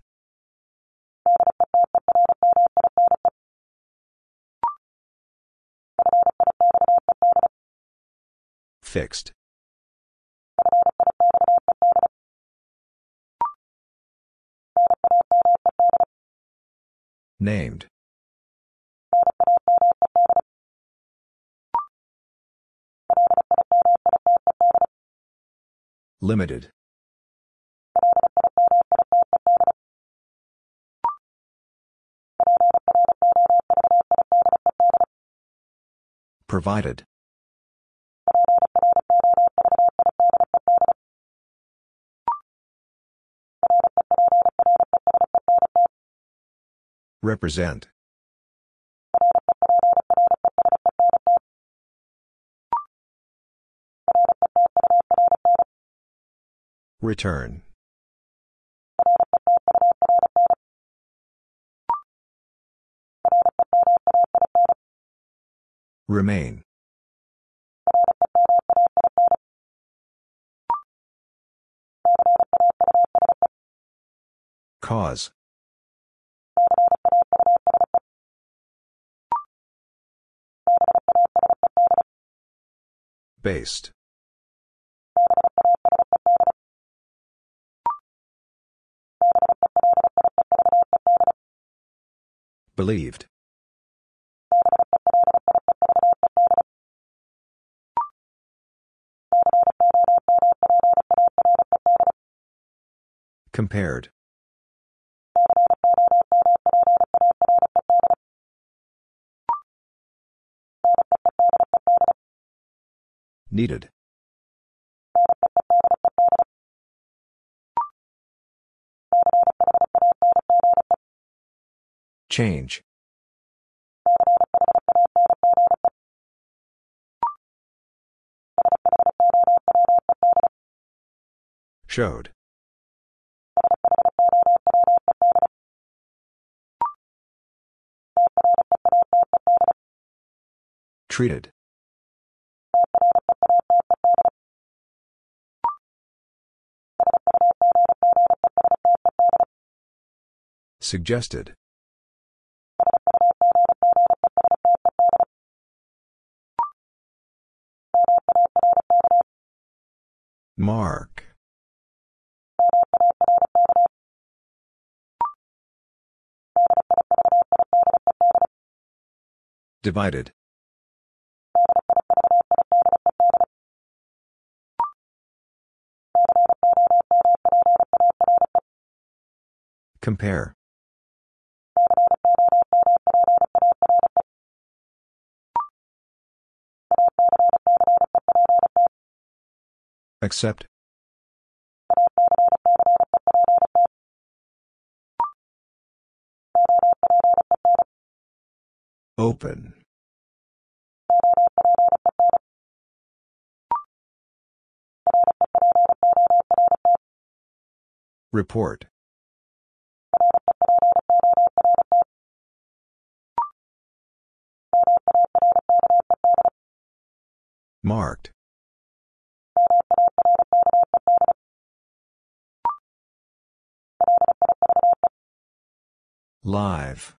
Fixed. Named. Limited. Provided. Represent. Return. Remain. Cause. Based. Believed. Compared. Needed. Change. Showed. Treated. Suggested. Mark. Divided. Compare. Accept. Open. Report. Marked. Live.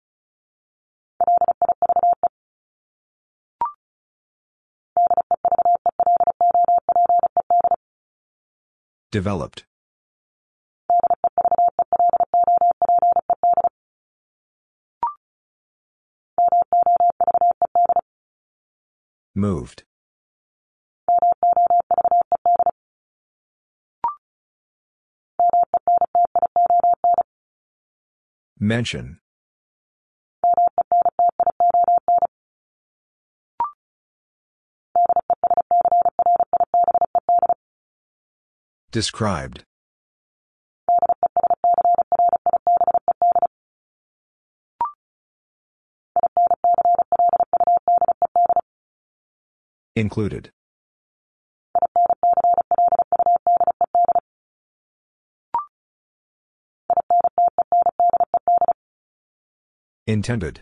Developed. Moved. Mention. Described. Included. Intended.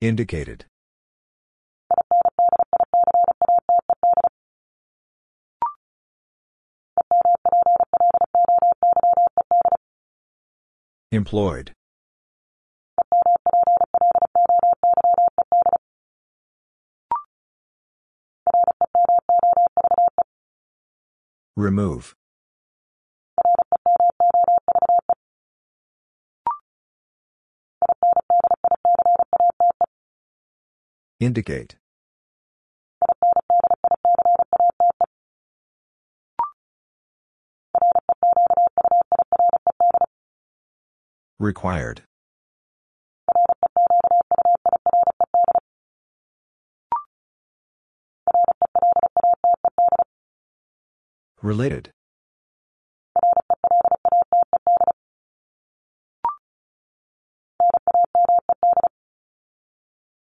Indicated. Employed. Remove. Indicate. Required. Related.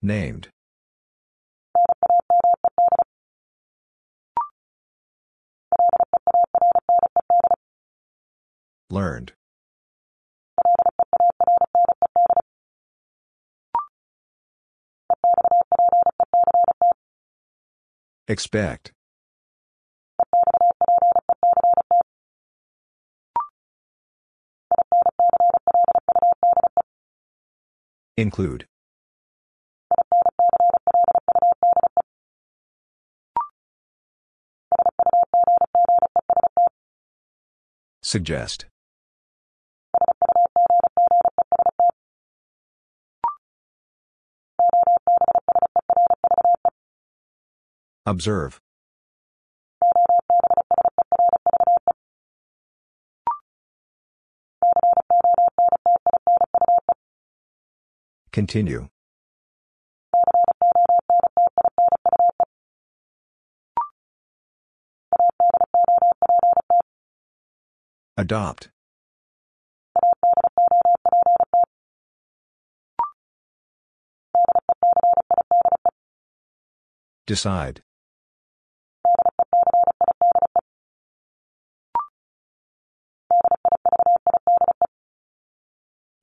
Named. Learned. Expect. Include. Suggest. Observe. Continue. Adopt. Decide.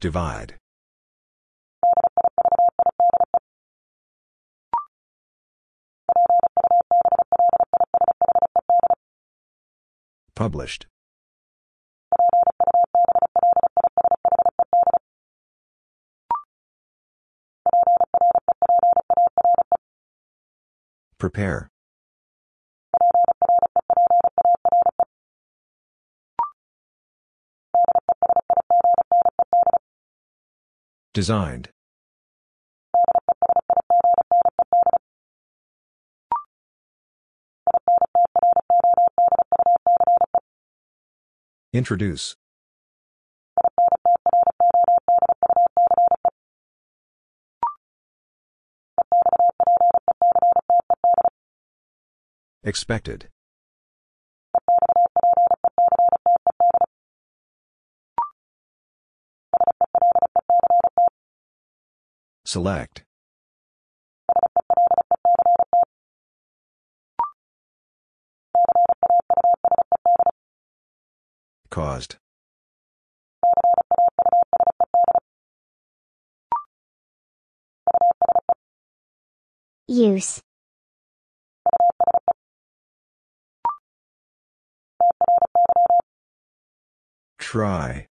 Divide. Published. Prepare. Designed. Introduce. Expected. Select. Caused. Use. Try.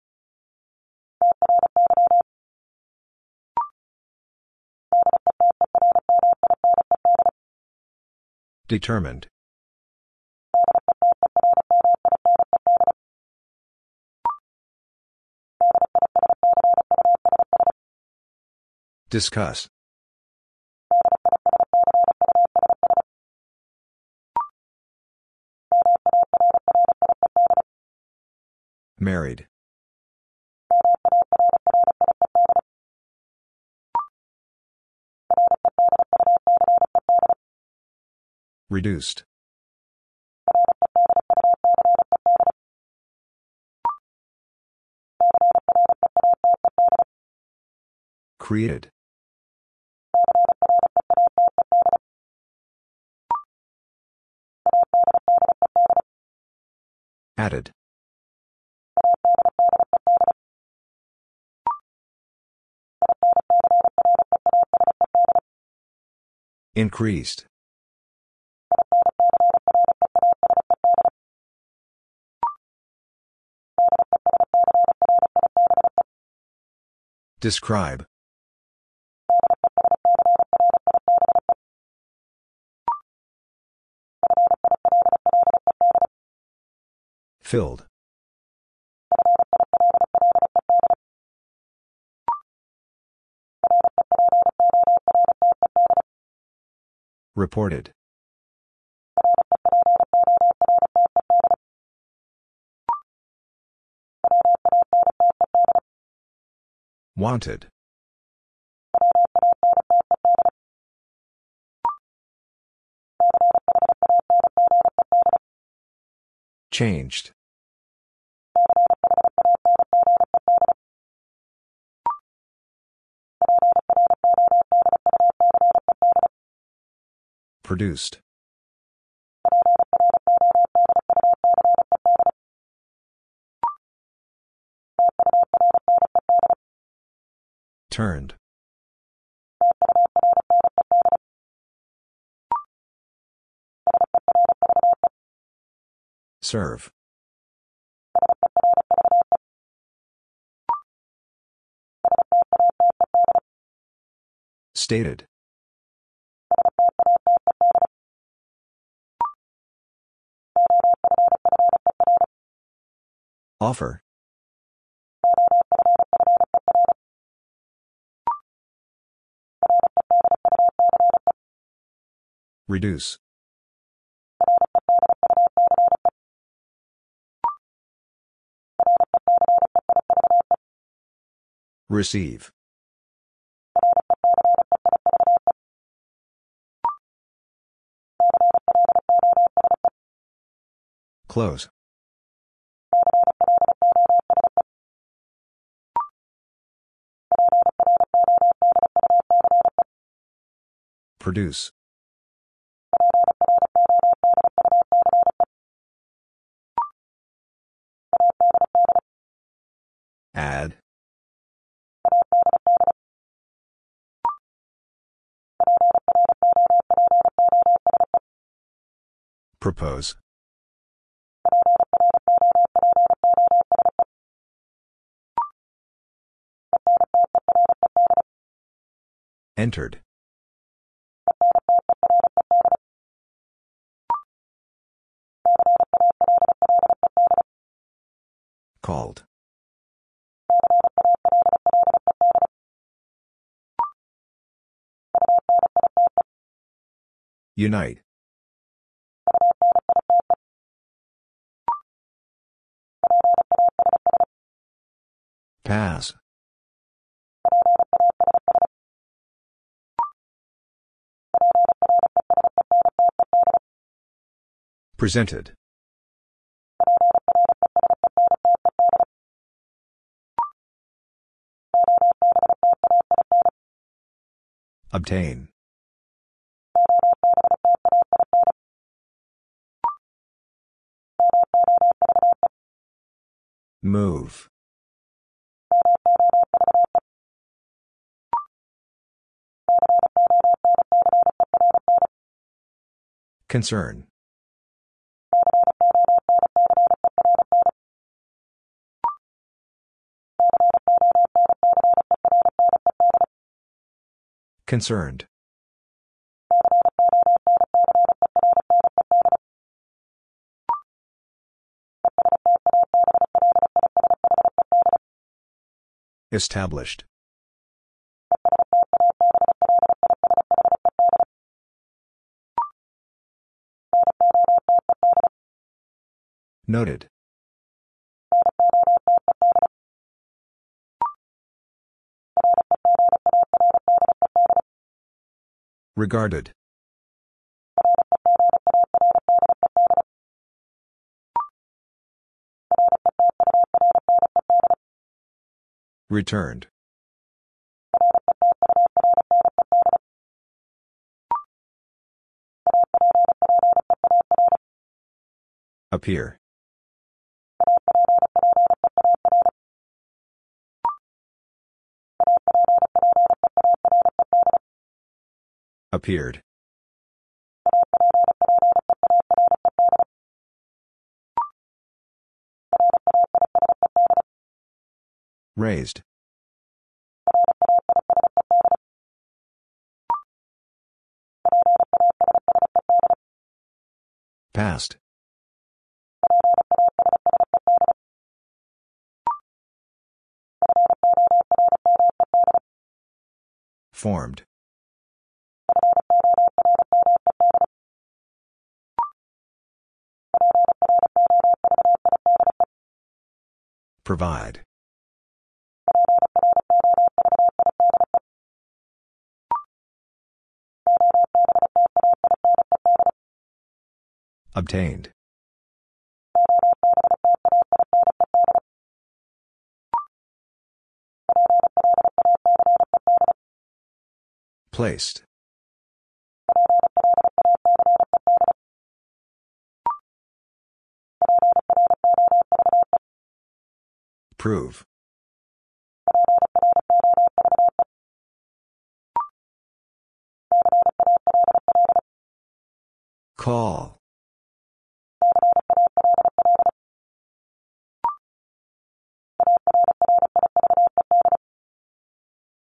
Determined. Discuss. Married. Reduced. Created. Added. Increased. Describe. Filled. Reported. Wanted. Changed. Produced. Turned. Serve. Stated. Offer. Reduce. Receive. Close. Produce. Add. Propose. Entered. Called. Unite. Pass. Presented. Obtain. Move. Concern. Concerned. Established. Noted. Regarded. Returned. Appear. Appeared. Raised. Passed. Formed. Provide. Obtained. Placed. Prove. Call.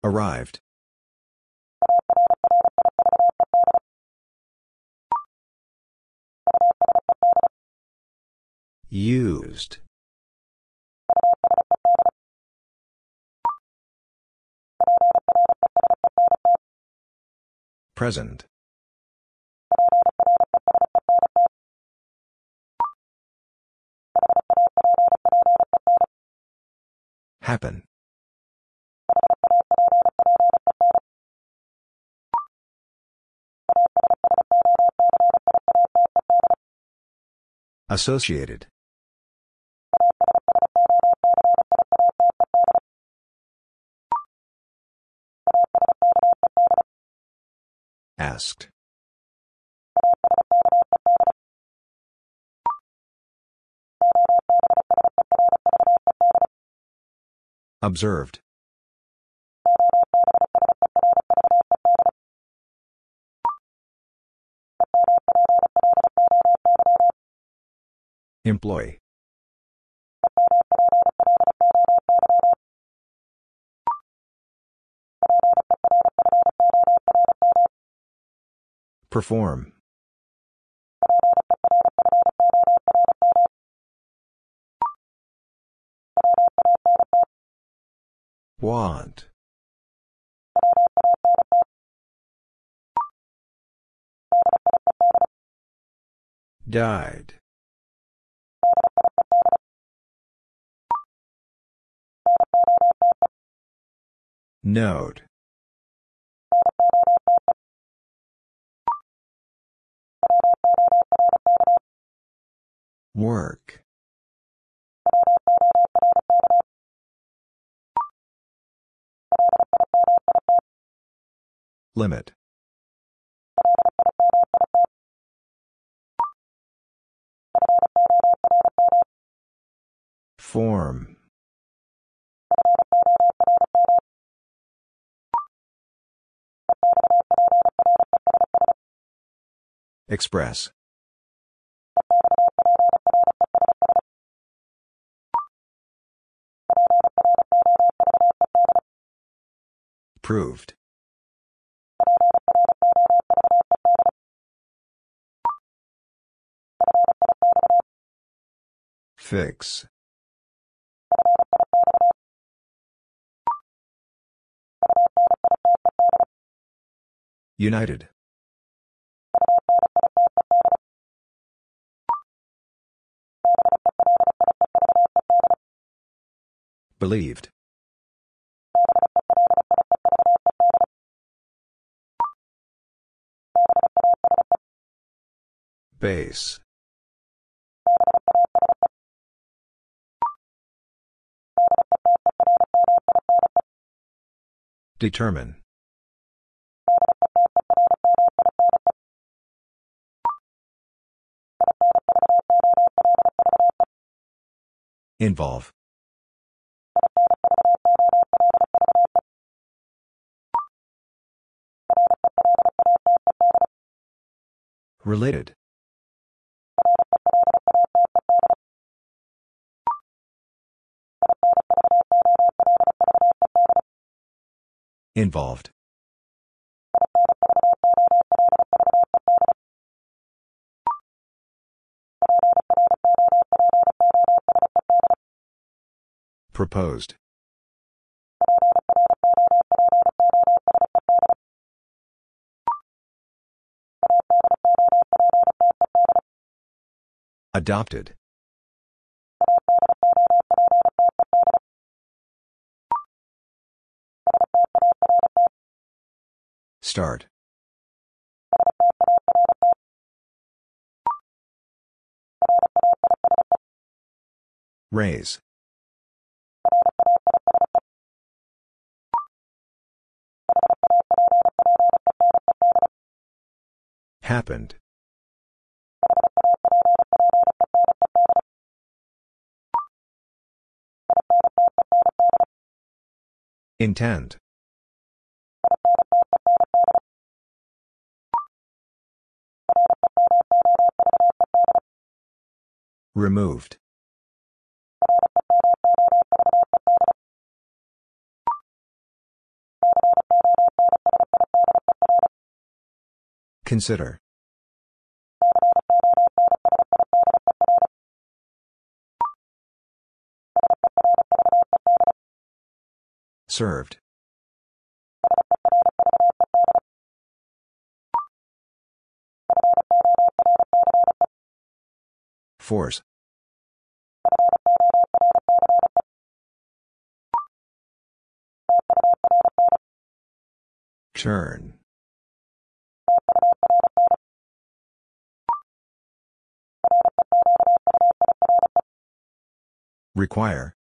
Arrived. Used. Present. Happen. Associated. Asked. Observed. Employee. Perform. Want. Died. Note. Work. Limit. Form. Express. Proved. Fix. United. Believed. Base. Determine. Involve. Related. Involved. Proposed. Adopted. Start. Raise. Happened. Intend. Removed. Consider. Served. Force. Turn. Require.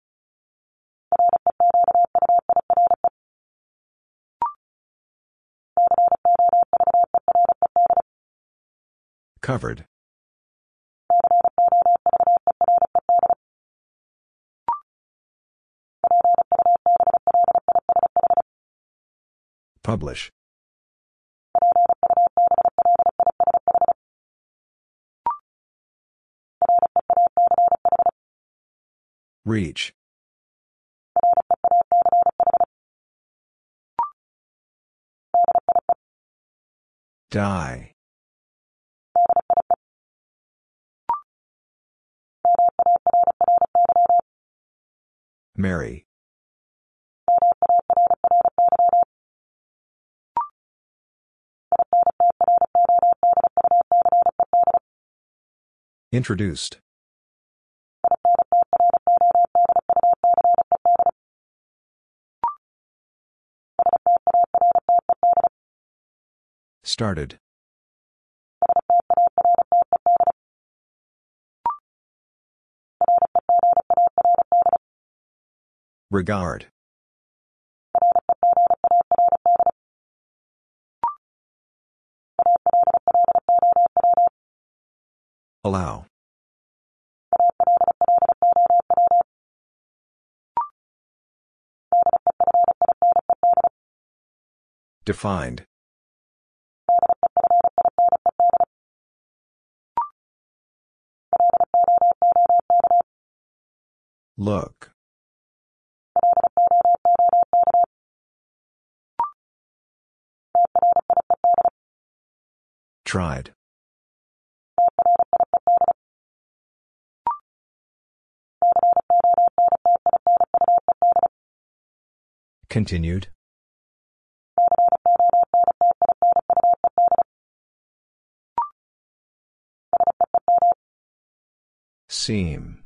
Covered. Publish. Reach. Die. Marry. Introduced. Started. Regard. Allow. Defined. Look. Tried. Continued. Seem.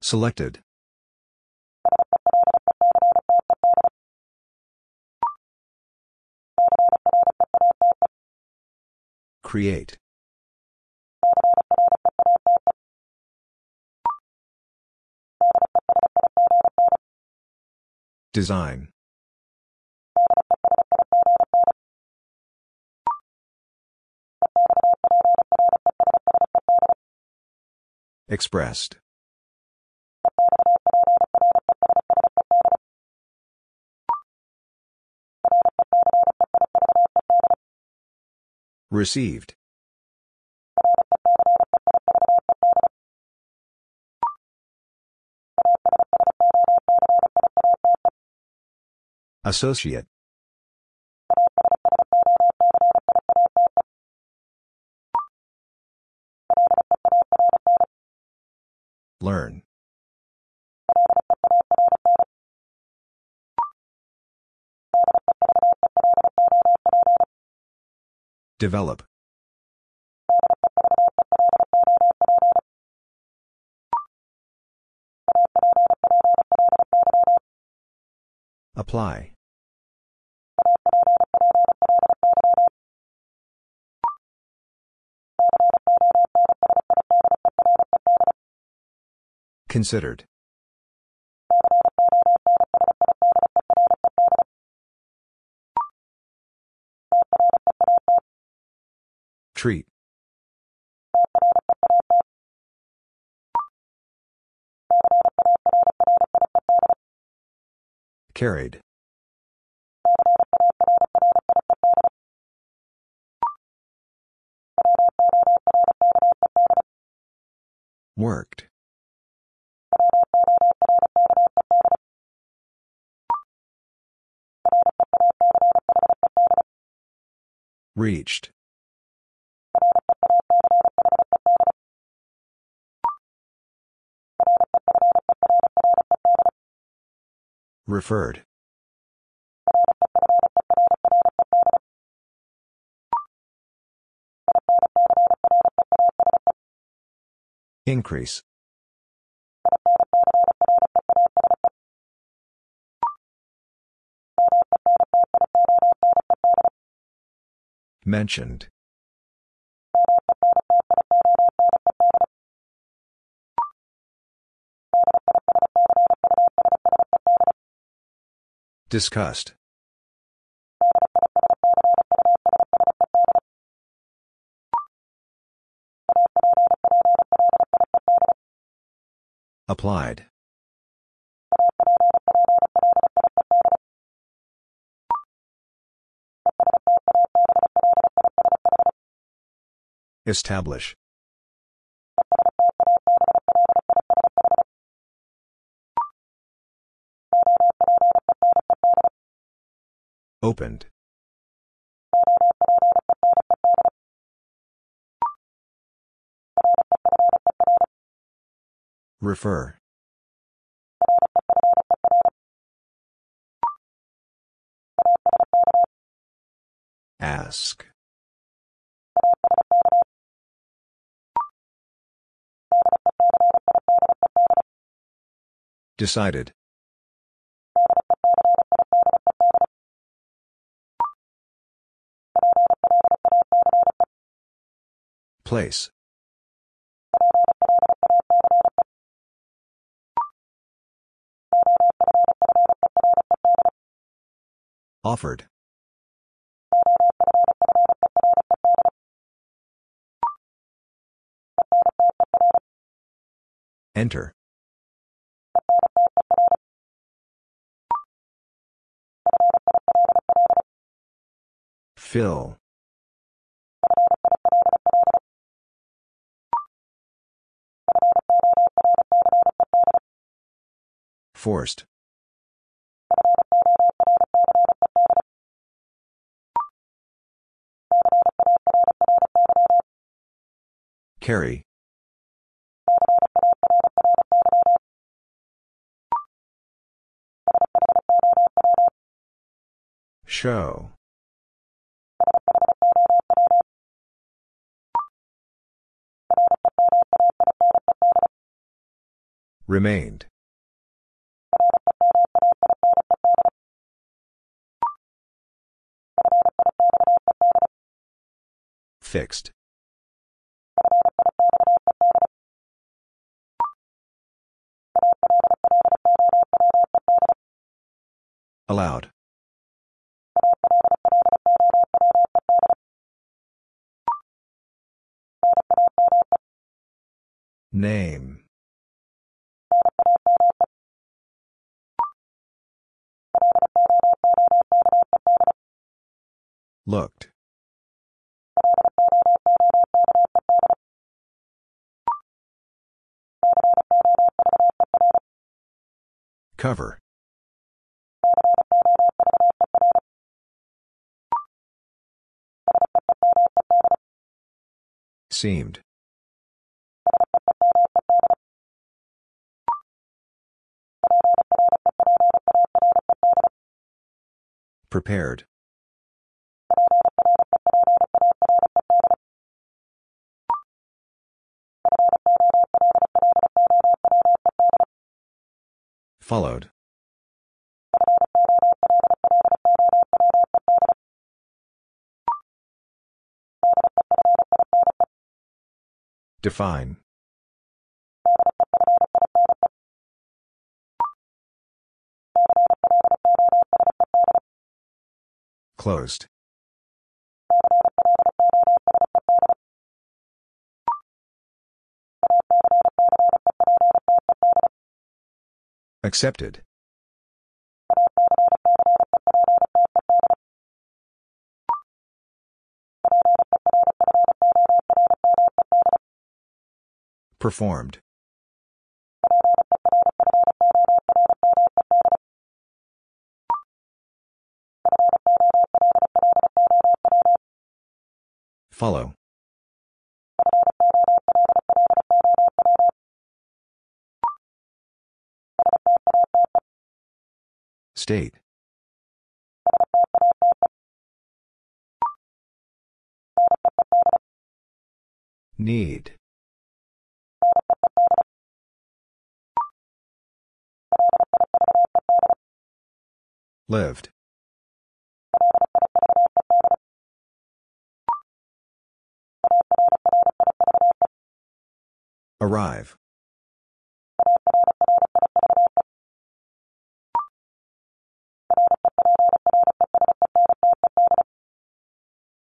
Selected. Create. Design. Expressed. Received. Associate. Learn. Develop. Apply. Considered. Treat. Carried. Worked. Reached. Referred. Increase. Mentioned. Discussed. Applied. Establish. Opened. Refer. Ask. Decided. Place. Offered. Enter. Fill. Forced. Carry. Show. Remained. Fixed. Allowed. Name. Looked. Cover. Seemed. Prepared. Followed. Define. Closed. Accepted. Performed. Follow. State. Need. Lived. Arrive.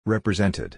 Represented.